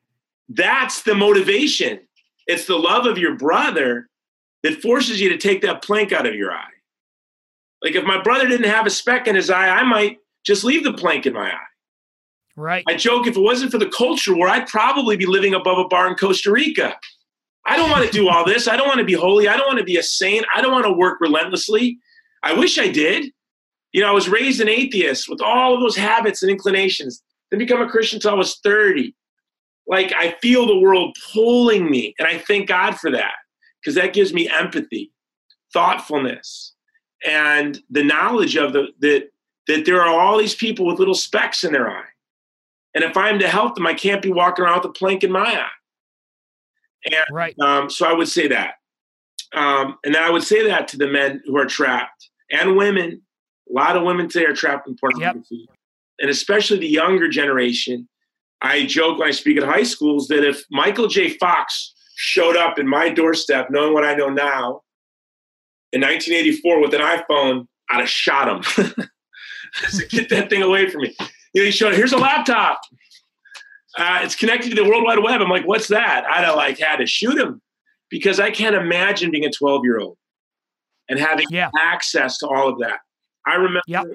that's the motivation. It's the love of your brother that forces you to take that plank out of your eye. Like if my brother didn't have a speck in his eye, I might just leave the plank in my eye. Right. I joke if it wasn't for the culture war, I'd probably be living above a bar in Costa Rica. I don't want to do all this. I don't want to be holy. I don't want to be a saint. I don't want to work relentlessly. I wish I did. You know, I was raised an atheist with all of those habits and inclinations. Then become a Christian until I was 30. Like I feel the world pulling me, and I thank God for that because that gives me empathy, thoughtfulness, and the knowledge of the that that there are all these people with little specks in their eye. And if I'm to help them, I can't be walking around with a plank in my eye. And right. Um, so I would say that. Um, and I would say that to the men who are trapped and women. A lot of women today are trapped in pornography. Yep. And especially the younger generation. I joke when I speak at high schools that if Michael J. Fox showed up in my doorstep, knowing what I know now, in 1984 with an iPhone, I'd have shot him. get that thing away from me. You know, he showed, here's a laptop. Uh, it's connected to the World Wide Web. I'm like, what's that? I'd have like had to shoot him because I can't imagine being a 12 year old and having yeah. access to all of that. I remember, yep.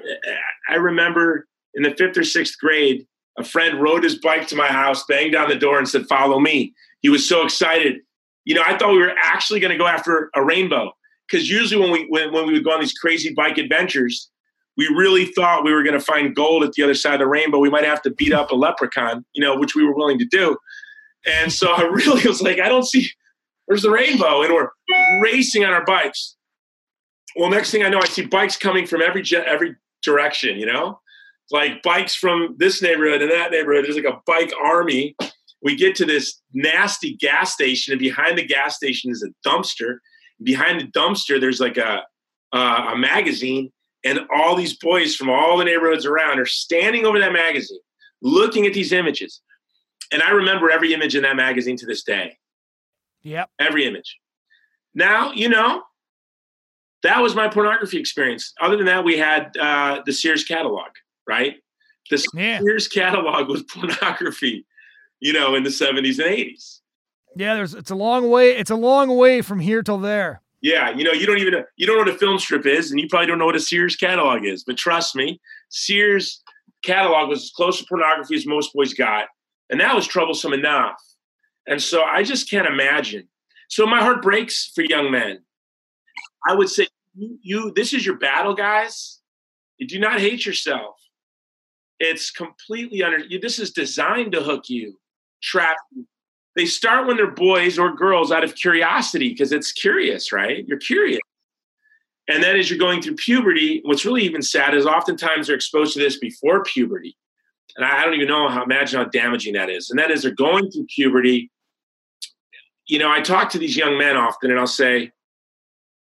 I remember in the fifth or sixth grade, a friend rode his bike to my house, banged on the door, and said, "Follow me." He was so excited. You know, I thought we were actually going to go after a rainbow because usually when we when, when we would go on these crazy bike adventures, we really thought we were going to find gold at the other side of the rainbow. We might have to beat up a leprechaun, you know, which we were willing to do. And so I really was like, I don't see where's the rainbow, and we're racing on our bikes. Well, next thing I know, I see bikes coming from every every direction. You know, like bikes from this neighborhood and that neighborhood. There's like a bike army. We get to this nasty gas station, and behind the gas station is a dumpster. Behind the dumpster, there's like a uh, a magazine and all these boys from all the neighborhoods around are standing over that magazine, looking at these images. And I remember every image in that magazine to this day. Yep. Every image. Now, you know, that was my pornography experience. Other than that, we had uh, the Sears catalog, right? The yeah. Sears catalog was pornography, you know, in the 70s and 80s. Yeah, there's it's a long way. It's a long way from here till there. Yeah, you know, you don't even know, you don't know what a film strip is, and you probably don't know what a Sears catalog is. But trust me, Sears catalog was as close to pornography as most boys got. And that was troublesome enough. And so I just can't imagine. So my heart breaks for young men. I would say, you, you this is your battle, guys. You do not hate yourself. It's completely under you. This is designed to hook you, trap you. They start when they're boys or girls out of curiosity because it's curious, right? You're curious. And then as you're going through puberty, what's really even sad is oftentimes they're exposed to this before puberty. And I don't even know how imagine how damaging that is. And that is they're going through puberty. You know, I talk to these young men often and I'll say,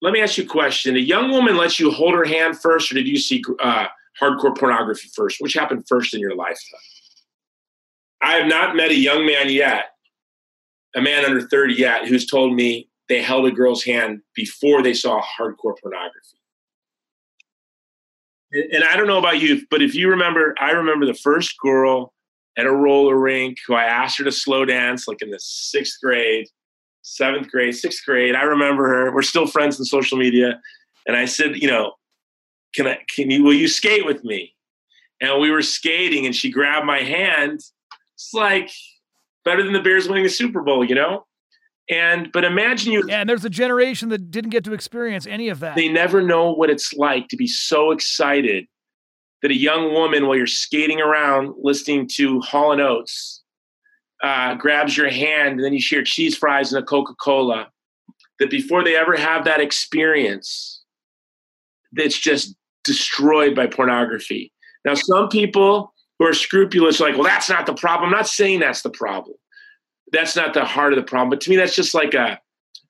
let me ask you a question. A young woman lets you hold her hand first, or did you see uh, hardcore pornography first? Which happened first in your lifetime? I have not met a young man yet, a man under 30 yet, who's told me they held a girl's hand before they saw hardcore pornography. And I don't know about you, but if you remember, I remember the first girl at a roller rink who I asked her to slow dance, like in the sixth grade, seventh grade, sixth grade. I remember her. We're still friends on social media. And I said, you know, can I, can you, will you skate with me? And we were skating and she grabbed my hand. It's like better than the Bears winning the Super Bowl, you know? And but imagine you Yeah, and there's a generation that didn't get to experience any of that. They never know what it's like to be so excited that a young woman while you're skating around listening to Hall and Oates uh, grabs your hand and then you share cheese fries and a Coca-Cola. That before they ever have that experience, that's just destroyed by pornography. Now, some people who are scrupulous like, well, that's not the problem. I'm not saying that's the problem that's not the heart of the problem. But to me, that's just like a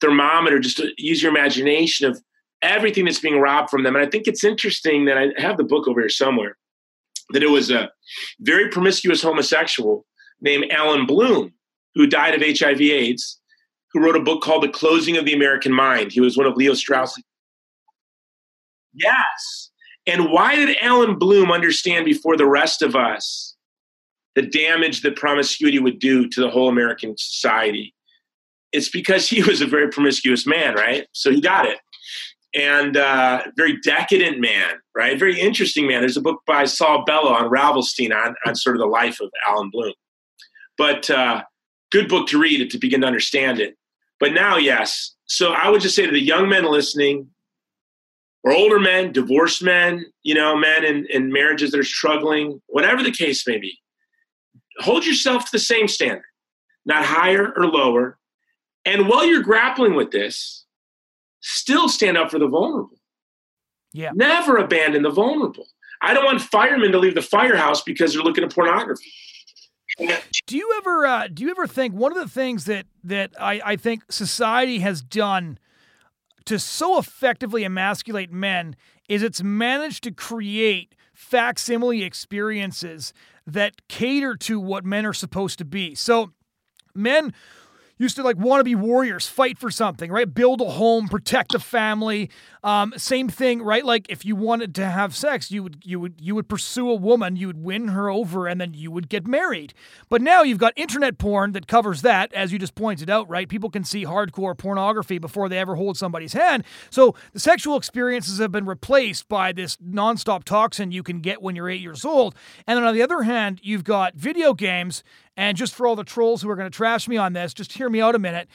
thermometer, just to use your imagination of everything that's being robbed from them. And I think it's interesting that I have the book over here somewhere that it was a very promiscuous homosexual named Allan Bloom who died of HIV AIDS, who wrote a book called The Closing of the American Mind. He was one of Leo Strauss. Yes. And why did Allan Bloom understand before the rest of us the damage that promiscuity would do to the whole American society. It's because he was a very promiscuous man, right? So he got it. And uh, very decadent man, right? Very interesting man. There's a book by Saul Bellow on Ravelstein on, on sort of the life of Allan Bloom. But uh, good book to read it to begin to understand it. But now, yes. So I would just say to the young men listening, or older men, divorced men, you know, men in, in marriages that are struggling, whatever the case may be, hold yourself to the same standard, not higher or lower. And while you're grappling with this, still stand up for the vulnerable. Yeah. Never abandon the vulnerable. I don't want firemen to leave the firehouse because they're looking at pornography. Do you ever uh, do you ever think one of the things that that I, I think society has done to so effectively emasculate men is it's managed to create facsimile experiences that cater to what men are supposed to be. So, men used to like want to be warriors, fight for something, right? Build a home, protect the family. Um, same thing, right? Like if you wanted to have sex, you would you would you would pursue a woman, you would win her over, and then you would get married. But now you've got internet porn that covers that, as you just pointed out, right? People can see hardcore pornography before they ever hold somebody's hand. So the sexual experiences have been replaced by this nonstop toxin you can get when you're eight years old. And then on the other hand, you've got video games and just for all the trolls who are going to trash me on this, just hear me out a minute.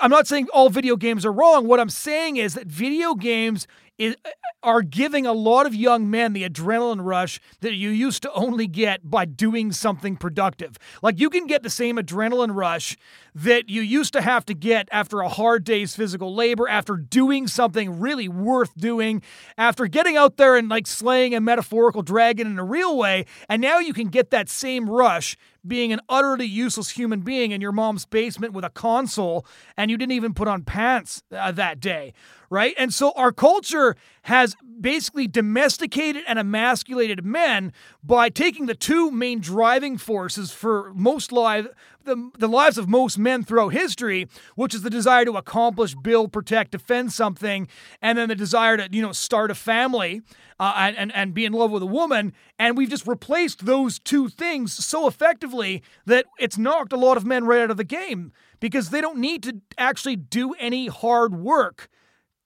I'm not saying all video games are wrong. What I'm saying is that video games is, are giving a lot of young men the adrenaline rush that you used to only get by doing something productive. Like you can get the same adrenaline rush that you used to have to get after a hard day's physical labor, after doing something really worth doing, after getting out there and like slaying a metaphorical dragon in a real way. And now you can get that same rush being an utterly useless human being in your mom's basement with a console and you didn't even put on pants uh, that day right? And so our culture has basically domesticated and emasculated men by taking the two main driving forces for most live the, the lives of most men throughout history, which is the desire to accomplish, build, protect, defend something, and then the desire to, you know, start a family uh, and, and be in love with a woman. And we've just replaced those two things so effectively that it's knocked a lot of men right out of the game because they don't need to actually do any hard work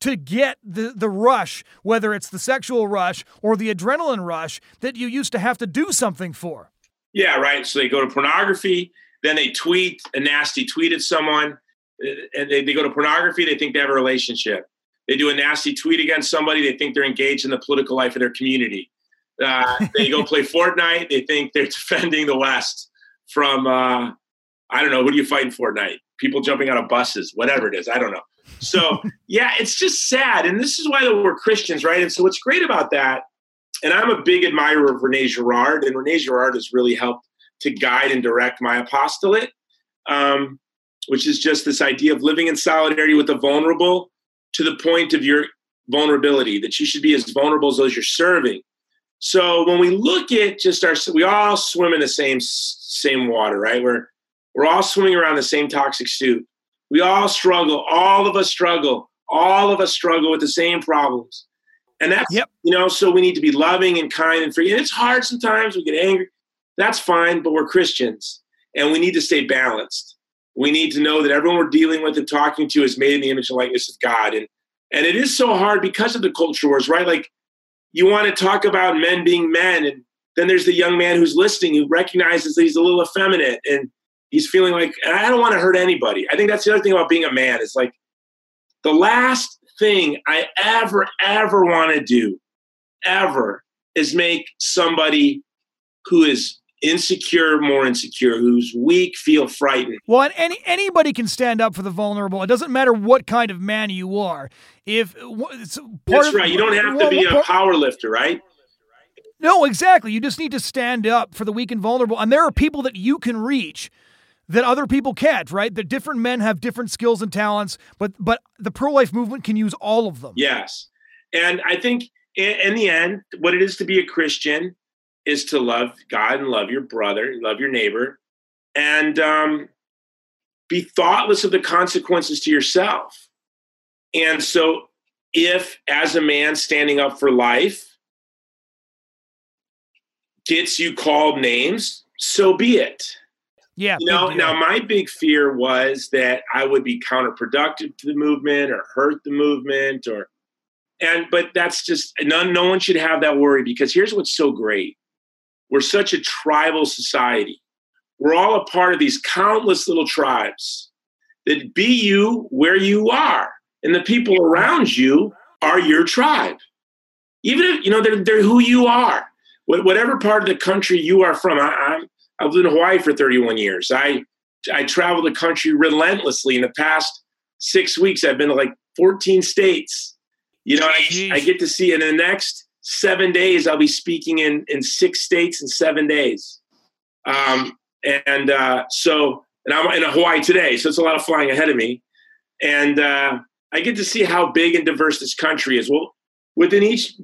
to get the, the rush, whether it's the sexual rush or the adrenaline rush that you used to have to do something for. Yeah, right. So they go to pornography, then they tweet a nasty tweet at someone, uh, and they, they go to pornography, they think they have a relationship. They do a nasty tweet against somebody, they think they're engaged in the political life of their community. Uh, they go play Fortnite, they think they're defending the West from, uh, I don't know, who do you fight in Fortnite? People jumping out of buses, whatever it is, I don't know. So, yeah, it's just sad. And this is why we're Christians, right? And so, what's great about that, and I'm a big admirer of Rene Girard, and Rene Girard has really helped to guide and direct my apostolate, um, which is just this idea of living in solidarity with the vulnerable to the point of your vulnerability, that you should be as vulnerable as those you're serving. So when we look at just our, we all swim in the same same water, right? We're we're all swimming around the same toxic soup. We all struggle. All of us struggle. All of us struggle with the same problems. And that's, yep. you know, so we need to be loving and kind and free. And it's hard sometimes. We get angry. That's fine, but we're Christians and we need to stay balanced. We need to know that everyone we're dealing with and talking to is made in the image and likeness of God. And and it is so hard because of the culture wars, right? Like you want to talk about men being men, and then there's the young man who's listening who recognizes that he's a little effeminate and he's feeling like I don't want to hurt anybody. I think that's the other thing about being a man is like the last thing I ever, ever want to do, ever, is make somebody who is insecure more insecure who's weak feel frightened. Well and any anybody can stand up for the vulnerable. It doesn't matter what kind of man you are. If that's of, right. You don't have to be a power lifter right? No exactly. You just need to stand up for the weak and vulnerable. And there are people that you can reach that other people can't, right? That different men have different skills and talents, but but the pro life movement can use all of them. Yes, and I think in, the end, what it is to be a Christian is to love God and love your brother, love your neighbor, and um, be thoughtless of the consequences to yourself. And so, if as a man standing up for life gets you called names, so be it yeah. You know, now my big fear was that I would be counterproductive to the movement or hurt the movement or and but that's just none no one should have that worry because here's what's so great. We're such a tribal society. We're all a part of these countless little tribes that be you where you are. And the people around you are your tribe. Even if, you know, they're, they're who you are. Whatever part of the country you are from, I, I'm, I've lived in Hawaii for 31 years. I I travel the country relentlessly. In the past six weeks, I've been to like 14 states. You know, I, I, get to see in the next seven days, I'll be speaking in in six states in seven days. Um, and uh, so, and I'm in Hawaii today, so it's a lot of flying ahead of me. And uh, I get to see how big and diverse this country is. Well, within each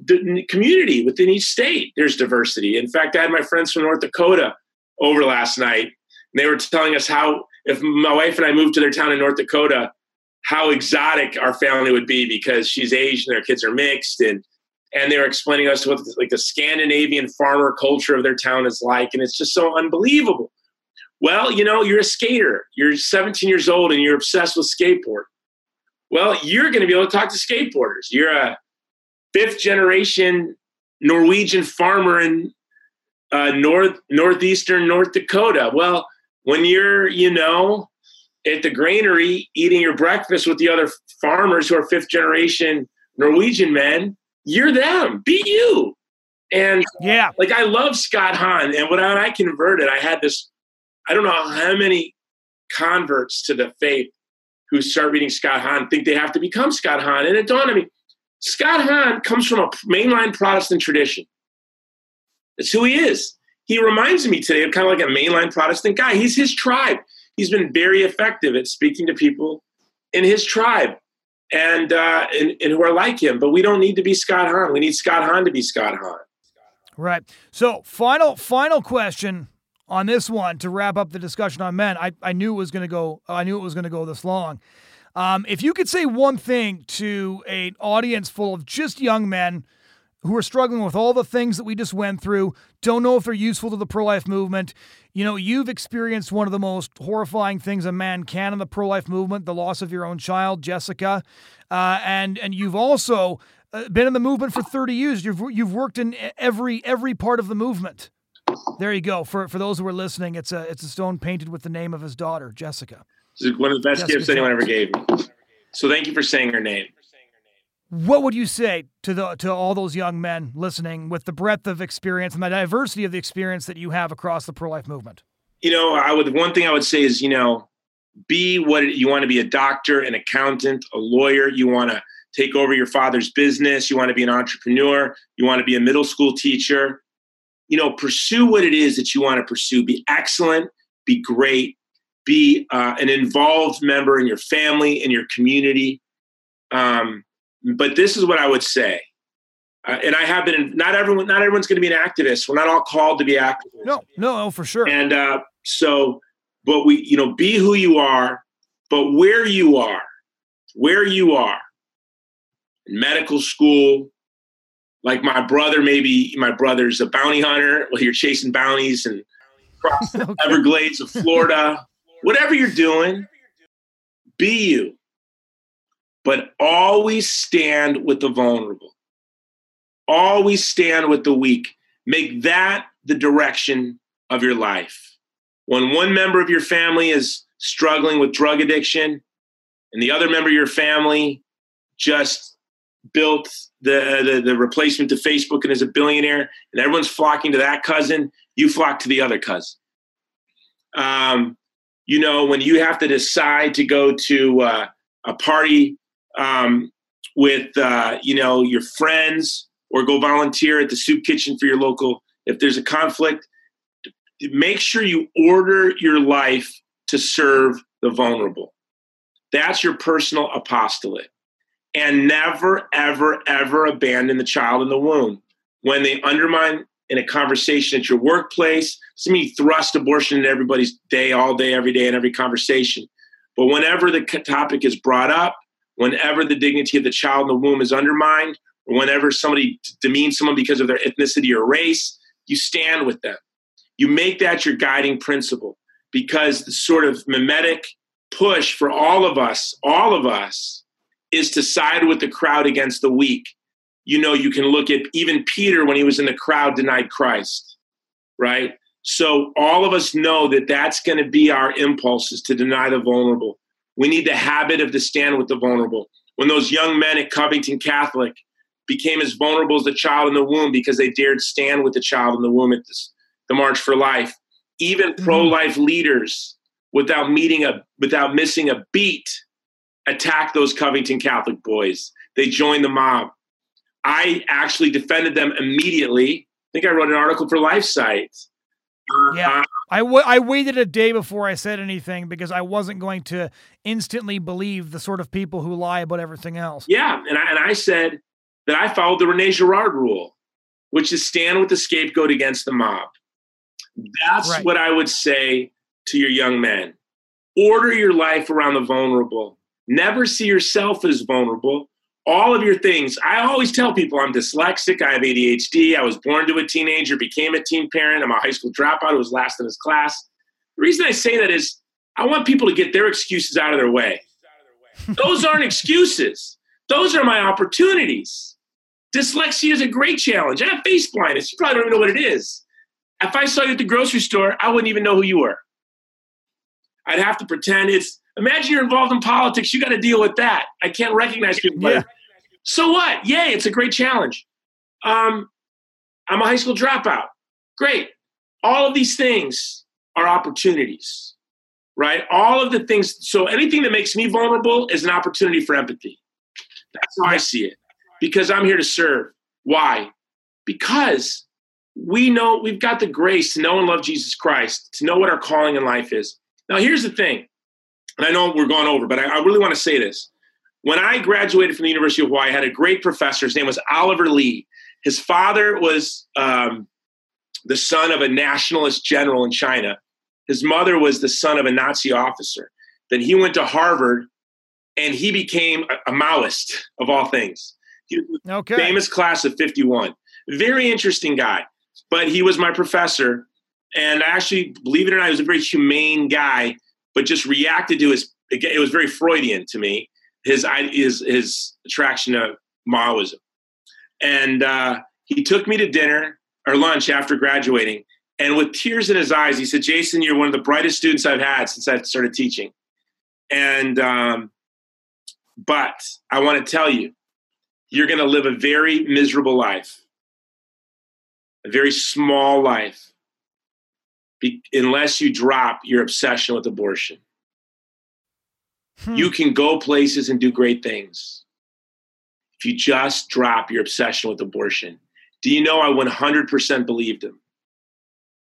community, within each state, there's diversity. In fact, I had my friends from North Dakota over last night. And they were telling us how, if my wife and I moved to their town in North Dakota, how exotic our family would be because she's Asian, their kids are mixed, and and they were explaining us what like the Scandinavian farmer culture of their town is like, and it's just so unbelievable. Well, you know, you're a skater. You're 17 years old and you're obsessed with skateboard. Well, you're going to be able to talk to skateboarders. You're a fifth generation Norwegian farmer in uh, north northeastern North Dakota. Well, when you're you know at the granary eating your breakfast with the other farmers who are fifth generation Norwegian men, you're them. Be you. And yeah, like I love Scott Hahn, and when I converted, I had this. I don't know how many converts to the faith who start reading Scott Hahn think they have to become Scott Hahn, and it dawned on me. Scott Hahn comes from a mainline Protestant tradition. That's who he is. He reminds me today of kind of like a mainline Protestant guy. He's his tribe. He's been very effective at speaking to people in his tribe and, uh, and, and who are like him. But we don't need to be Scott Hahn. We need Scott Hahn to be Scott Hahn. Right. So final final question on this one to wrap up the discussion on men. I, I knew it was going to go. I knew it was going to go this long. Um, if you could say one thing to an audience full of just young men who are struggling with all the things that we just went through, don't know if they're useful to the pro life movement. You know, you've experienced one of the most horrifying things a man can in the pro life movement the loss of your own child, Jessica. Uh, and, and you've also uh, been in the movement for 30 years. You've, you've worked in every, every part of the movement. There you go. For, for those who are listening, it's a, it's a stone painted with the name of his daughter, Jessica. It's one of the best Jessica gifts anyone ever gave me. So thank you for saying her name. What would you say to the to all those young men listening with the breadth of experience and the diversity of the experience that you have across the pro life movement? You know, I would one thing I would say is, you know, be what you want to be a doctor, an accountant, a lawyer, you want to take over your father's business, you want to be an entrepreneur, you want to be a middle school teacher. You know, pursue what it is that you want to pursue. Be excellent, be great, be uh, an involved member in your family, in your community. Um, but this is what I would say. Uh, and I have been. Not everyone. Not everyone's going to be an activist. We're not all called to be activists. No, no, for sure. And uh, so, but we, you know, be who you are. But where you are, where you are, in medical school, like my brother, maybe my brother's a bounty hunter. Well, you're chasing bounties and across the. Everglades of Florida. Whatever you're doing, be you but always stand with the vulnerable. Always stand with the weak. Make that the direction of your life. When one member of your family is struggling with drug addiction and the other member of your family just built the, the, the replacement to Facebook and is a billionaire and everyone's flocking to that cousin, you flock to the other cousin. Um, you know, when you have to decide to go to uh, a party um, with uh, you know your friends or go volunteer at the soup kitchen for your local if there's a conflict make sure you order your life to serve the vulnerable. That's your personal apostolate. And never ever ever abandon the child in the womb. When they undermine in a conversation at your workplace mean thrust abortion in everybody's day all day every day in every conversation. But whenever the topic is brought up whenever the dignity of the child in the womb is undermined, or whenever somebody demeans someone because of their ethnicity or race, you stand with them. You make that your guiding principle because the sort of mimetic push for all of us, all of us, is to side with the crowd against the weak. You know, you can look at even Peter when he was in the crowd denied Christ, right? So all of us know that that's going to be our impulses to deny the vulnerable. We need the habit of the stand with the vulnerable. When those young men at Covington Catholic became as vulnerable as the child in the womb because they dared stand with the child in the womb at this, the March for Life, even mm-hmm. pro-life leaders, without meeting a without missing a beat, attacked those Covington Catholic boys. They joined the mob. I actually defended them immediately. I think I wrote an article for LifeSite. Uh, yeah. I, w- I waited a day before I said anything because I wasn't going to instantly believe the sort of people who lie about everything else. Yeah, and I, and I said that I followed the Rene Girard rule, which is stand with the scapegoat against the mob. That's right. what I would say to your young men. Order your life around the vulnerable. Never see yourself as vulnerable all of your things. I always tell people I'm dyslexic, I have ADHD, I was born to a teenager, became a teen parent, I'm a high school dropout who was last in his class. The reason I say that is I want people to get their excuses out of their way. Those aren't excuses. Those are my opportunities. Dyslexia is a great challenge. I have face blindness. You probably don't even know what it is. If I saw you at the grocery store, I wouldn't even know who you were. I'd have to pretend it's imagine you're involved in politics, you got to deal with that. I can't recognize people. Yeah. So what? Yay, it's a great challenge. Um, I'm a high school dropout. Great. All of these things are opportunities, right? All of the things. So anything that makes me vulnerable is an opportunity for empathy. That's how I see it. Because I'm here to serve. Why? Because we know we've got the grace to know and love Jesus Christ, to know what our calling in life is. Now, here's the thing, and I know we're going over, but I, I really want to say this. When I graduated from the University of Hawaii, I had a great professor. His name was Oliver Lee. His father was um, the son of a nationalist general in China. His mother was the son of a Nazi officer. Then he went to Harvard and he became a, a Maoist, of all things. okay. famous class of 51. Very interesting guy, but he was my professor. And actually, believe it or not, he was a very humane guy, but just reacted to his, it was very Freudian to me, his, his, his attraction to Maoism. And uh, he took me to dinner or lunch after graduating. And with tears in his eyes, he said, Jason, you're one of the brightest students I've had since I started teaching. And, um, but I want to tell you, you're going to live a very miserable life, a very small life, be, unless you drop your obsession with abortion. Hmm. You can go places and do great things if you just drop your obsession with abortion. Do you know I 100% believed him?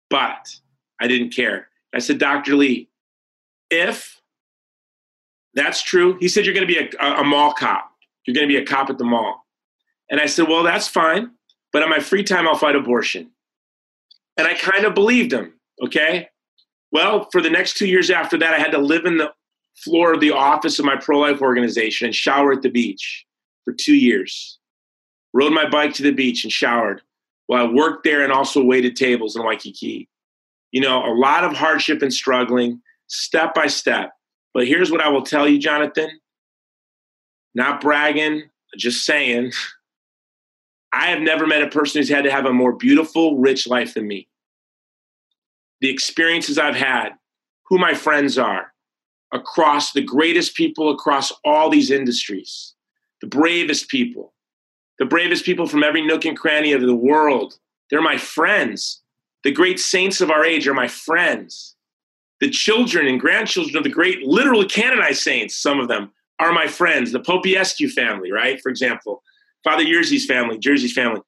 But I didn't care. I said, Dr. Lee, if that's true, he said, you're going to be a, a mall cop. You're going to be a cop at the mall. And I said, well, that's fine. But on my free time, I'll fight abortion. And I kind of believed him. Okay. Well, for the next two years after that, I had to live in the floor of the office of my pro life organization and shower at the beach for two years. Rode my bike to the beach and showered while I worked there and also waited tables in Waikiki. You know, a lot of hardship and struggling, step by step. But here's what I will tell you, Jonathon not bragging, just saying. I have never met a person who's had to have a more beautiful, rich life than me. The experiences I've had, who my friends are, across the greatest people across all these industries, the bravest people, the bravest people from every nook and cranny of the world. They're my friends. The great saints of our age are my friends. The children and grandchildren of the great, literally canonized saints, some of them, are my friends. The Popiełuszko family, right? For example, Father Jerzy's family, Jerzy's family.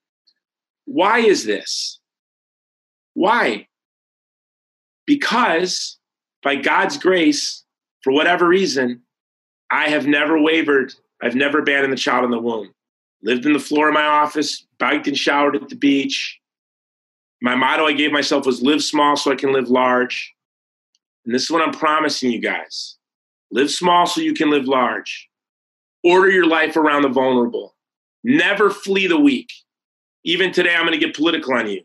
Why is this? Why? Because by God's grace, for whatever reason, I have never wavered. I've never abandoned the child in the womb. Lived in the floor of my office, biked and showered at the beach. My motto I gave myself was live small so I can live large. And this is what I'm promising you guys live small so you can live large. Order your life around the vulnerable. Never flee the weak. Even today, I'm going to get political on you.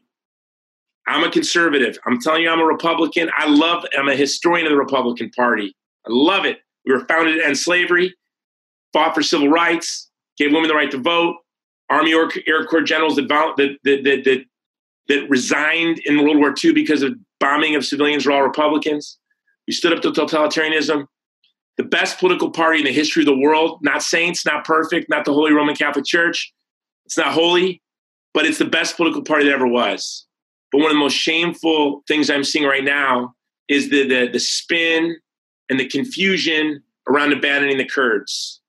I'm a conservative. I'm telling you, I'm a Republican. I love, I'm a historian of the Republican Party. I love it. We were founded to end slavery, fought for civil rights, gave women the right to vote. Army or Air Corps generals that, that, that, that, that resigned in World War II because of bombing of civilians were all Republicans. We stood up to totalitarianism. The best political party in the history of the world, not saints, not perfect, not the Holy Roman Catholic Church. It's not holy, but it's the best political party that ever was. But one of the most shameful things I'm seeing right now is the, the, the spin and the confusion around abandoning the Kurds.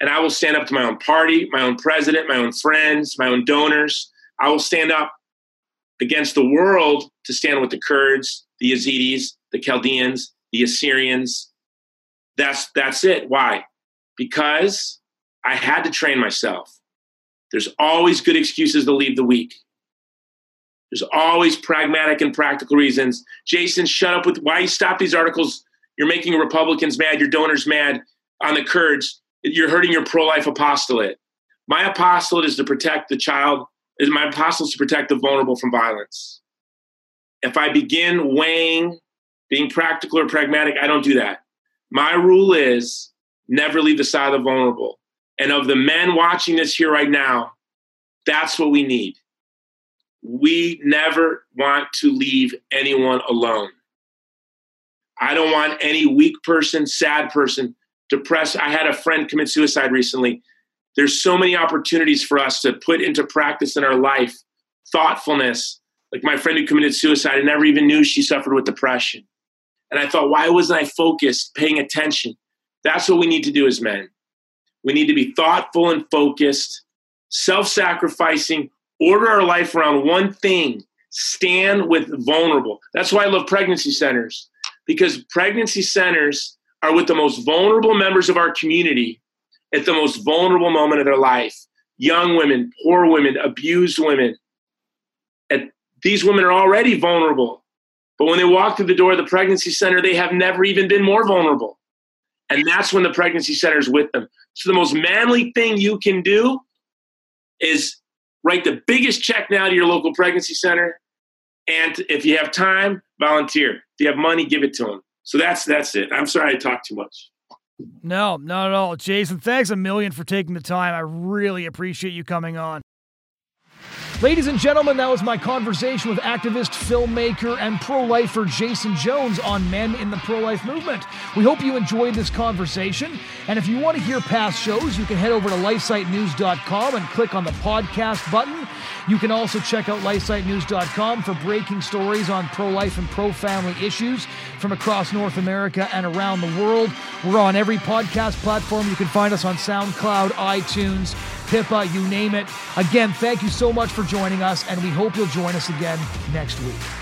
And I will stand up to my own party, my own president, my own friends, my own donors. I will stand up against the world to stand with the Kurds, the Yazidis, the Chaldeans, the Assyrians. That's that's it. Why? Because I had to train myself. There's always good excuses to leave the weak. There's always pragmatic and practical reasons. Jason, shut up with why you stop these articles. You're making Republicans mad, your donors mad on the Kurds. You're hurting your pro-life apostolate. My apostolate is to protect the child, is my apostolate is to protect the vulnerable from violence. If I begin weighing being practical or pragmatic, I don't do that. My rule is never leave the side of the vulnerable. And of the men watching this here right now, that's what we need. We never want to leave anyone alone. I don't want any weak person, sad person, depressed. I had a friend commit suicide recently. There's so many opportunities for us to put into practice in our life thoughtfulness. Like my friend who committed suicide, I never even knew she suffered with depression. And I thought, why wasn't I focused, paying attention? That's what we need to do as men. We need to be thoughtful and focused, self sacrificing, order our life around one thing stand with vulnerable. That's why I love pregnancy centers, because pregnancy centers are with the most vulnerable members of our community at the most vulnerable moment of their life young women, poor women, abused women. And these women are already vulnerable. But when they walk through the door of the pregnancy center, they have never even been more vulnerable. And that's when the pregnancy center is with them. So the most manly thing you can do is write the biggest check now to your local pregnancy center. And if you have time, volunteer. If you have money, give it to them. So that's that's it. I'm sorry I talked too much. No, not at all. Jason, thanks a million for taking the time. I really appreciate you coming on. Ladies and gentlemen, that was my conversation with activist, filmmaker, and pro lifer Jason Jones on men in the pro life movement. We hope you enjoyed this conversation. And if you want to hear past shows, you can head over to lifesitenews.com and click on the podcast button. You can also check out lifesitenews.com for breaking stories on pro life and pro family issues from across North America and around the world. We're on every podcast platform. You can find us on SoundCloud, iTunes, Pippa, you name it. Again, thank you so much for joining us, and we hope you'll join us again next week.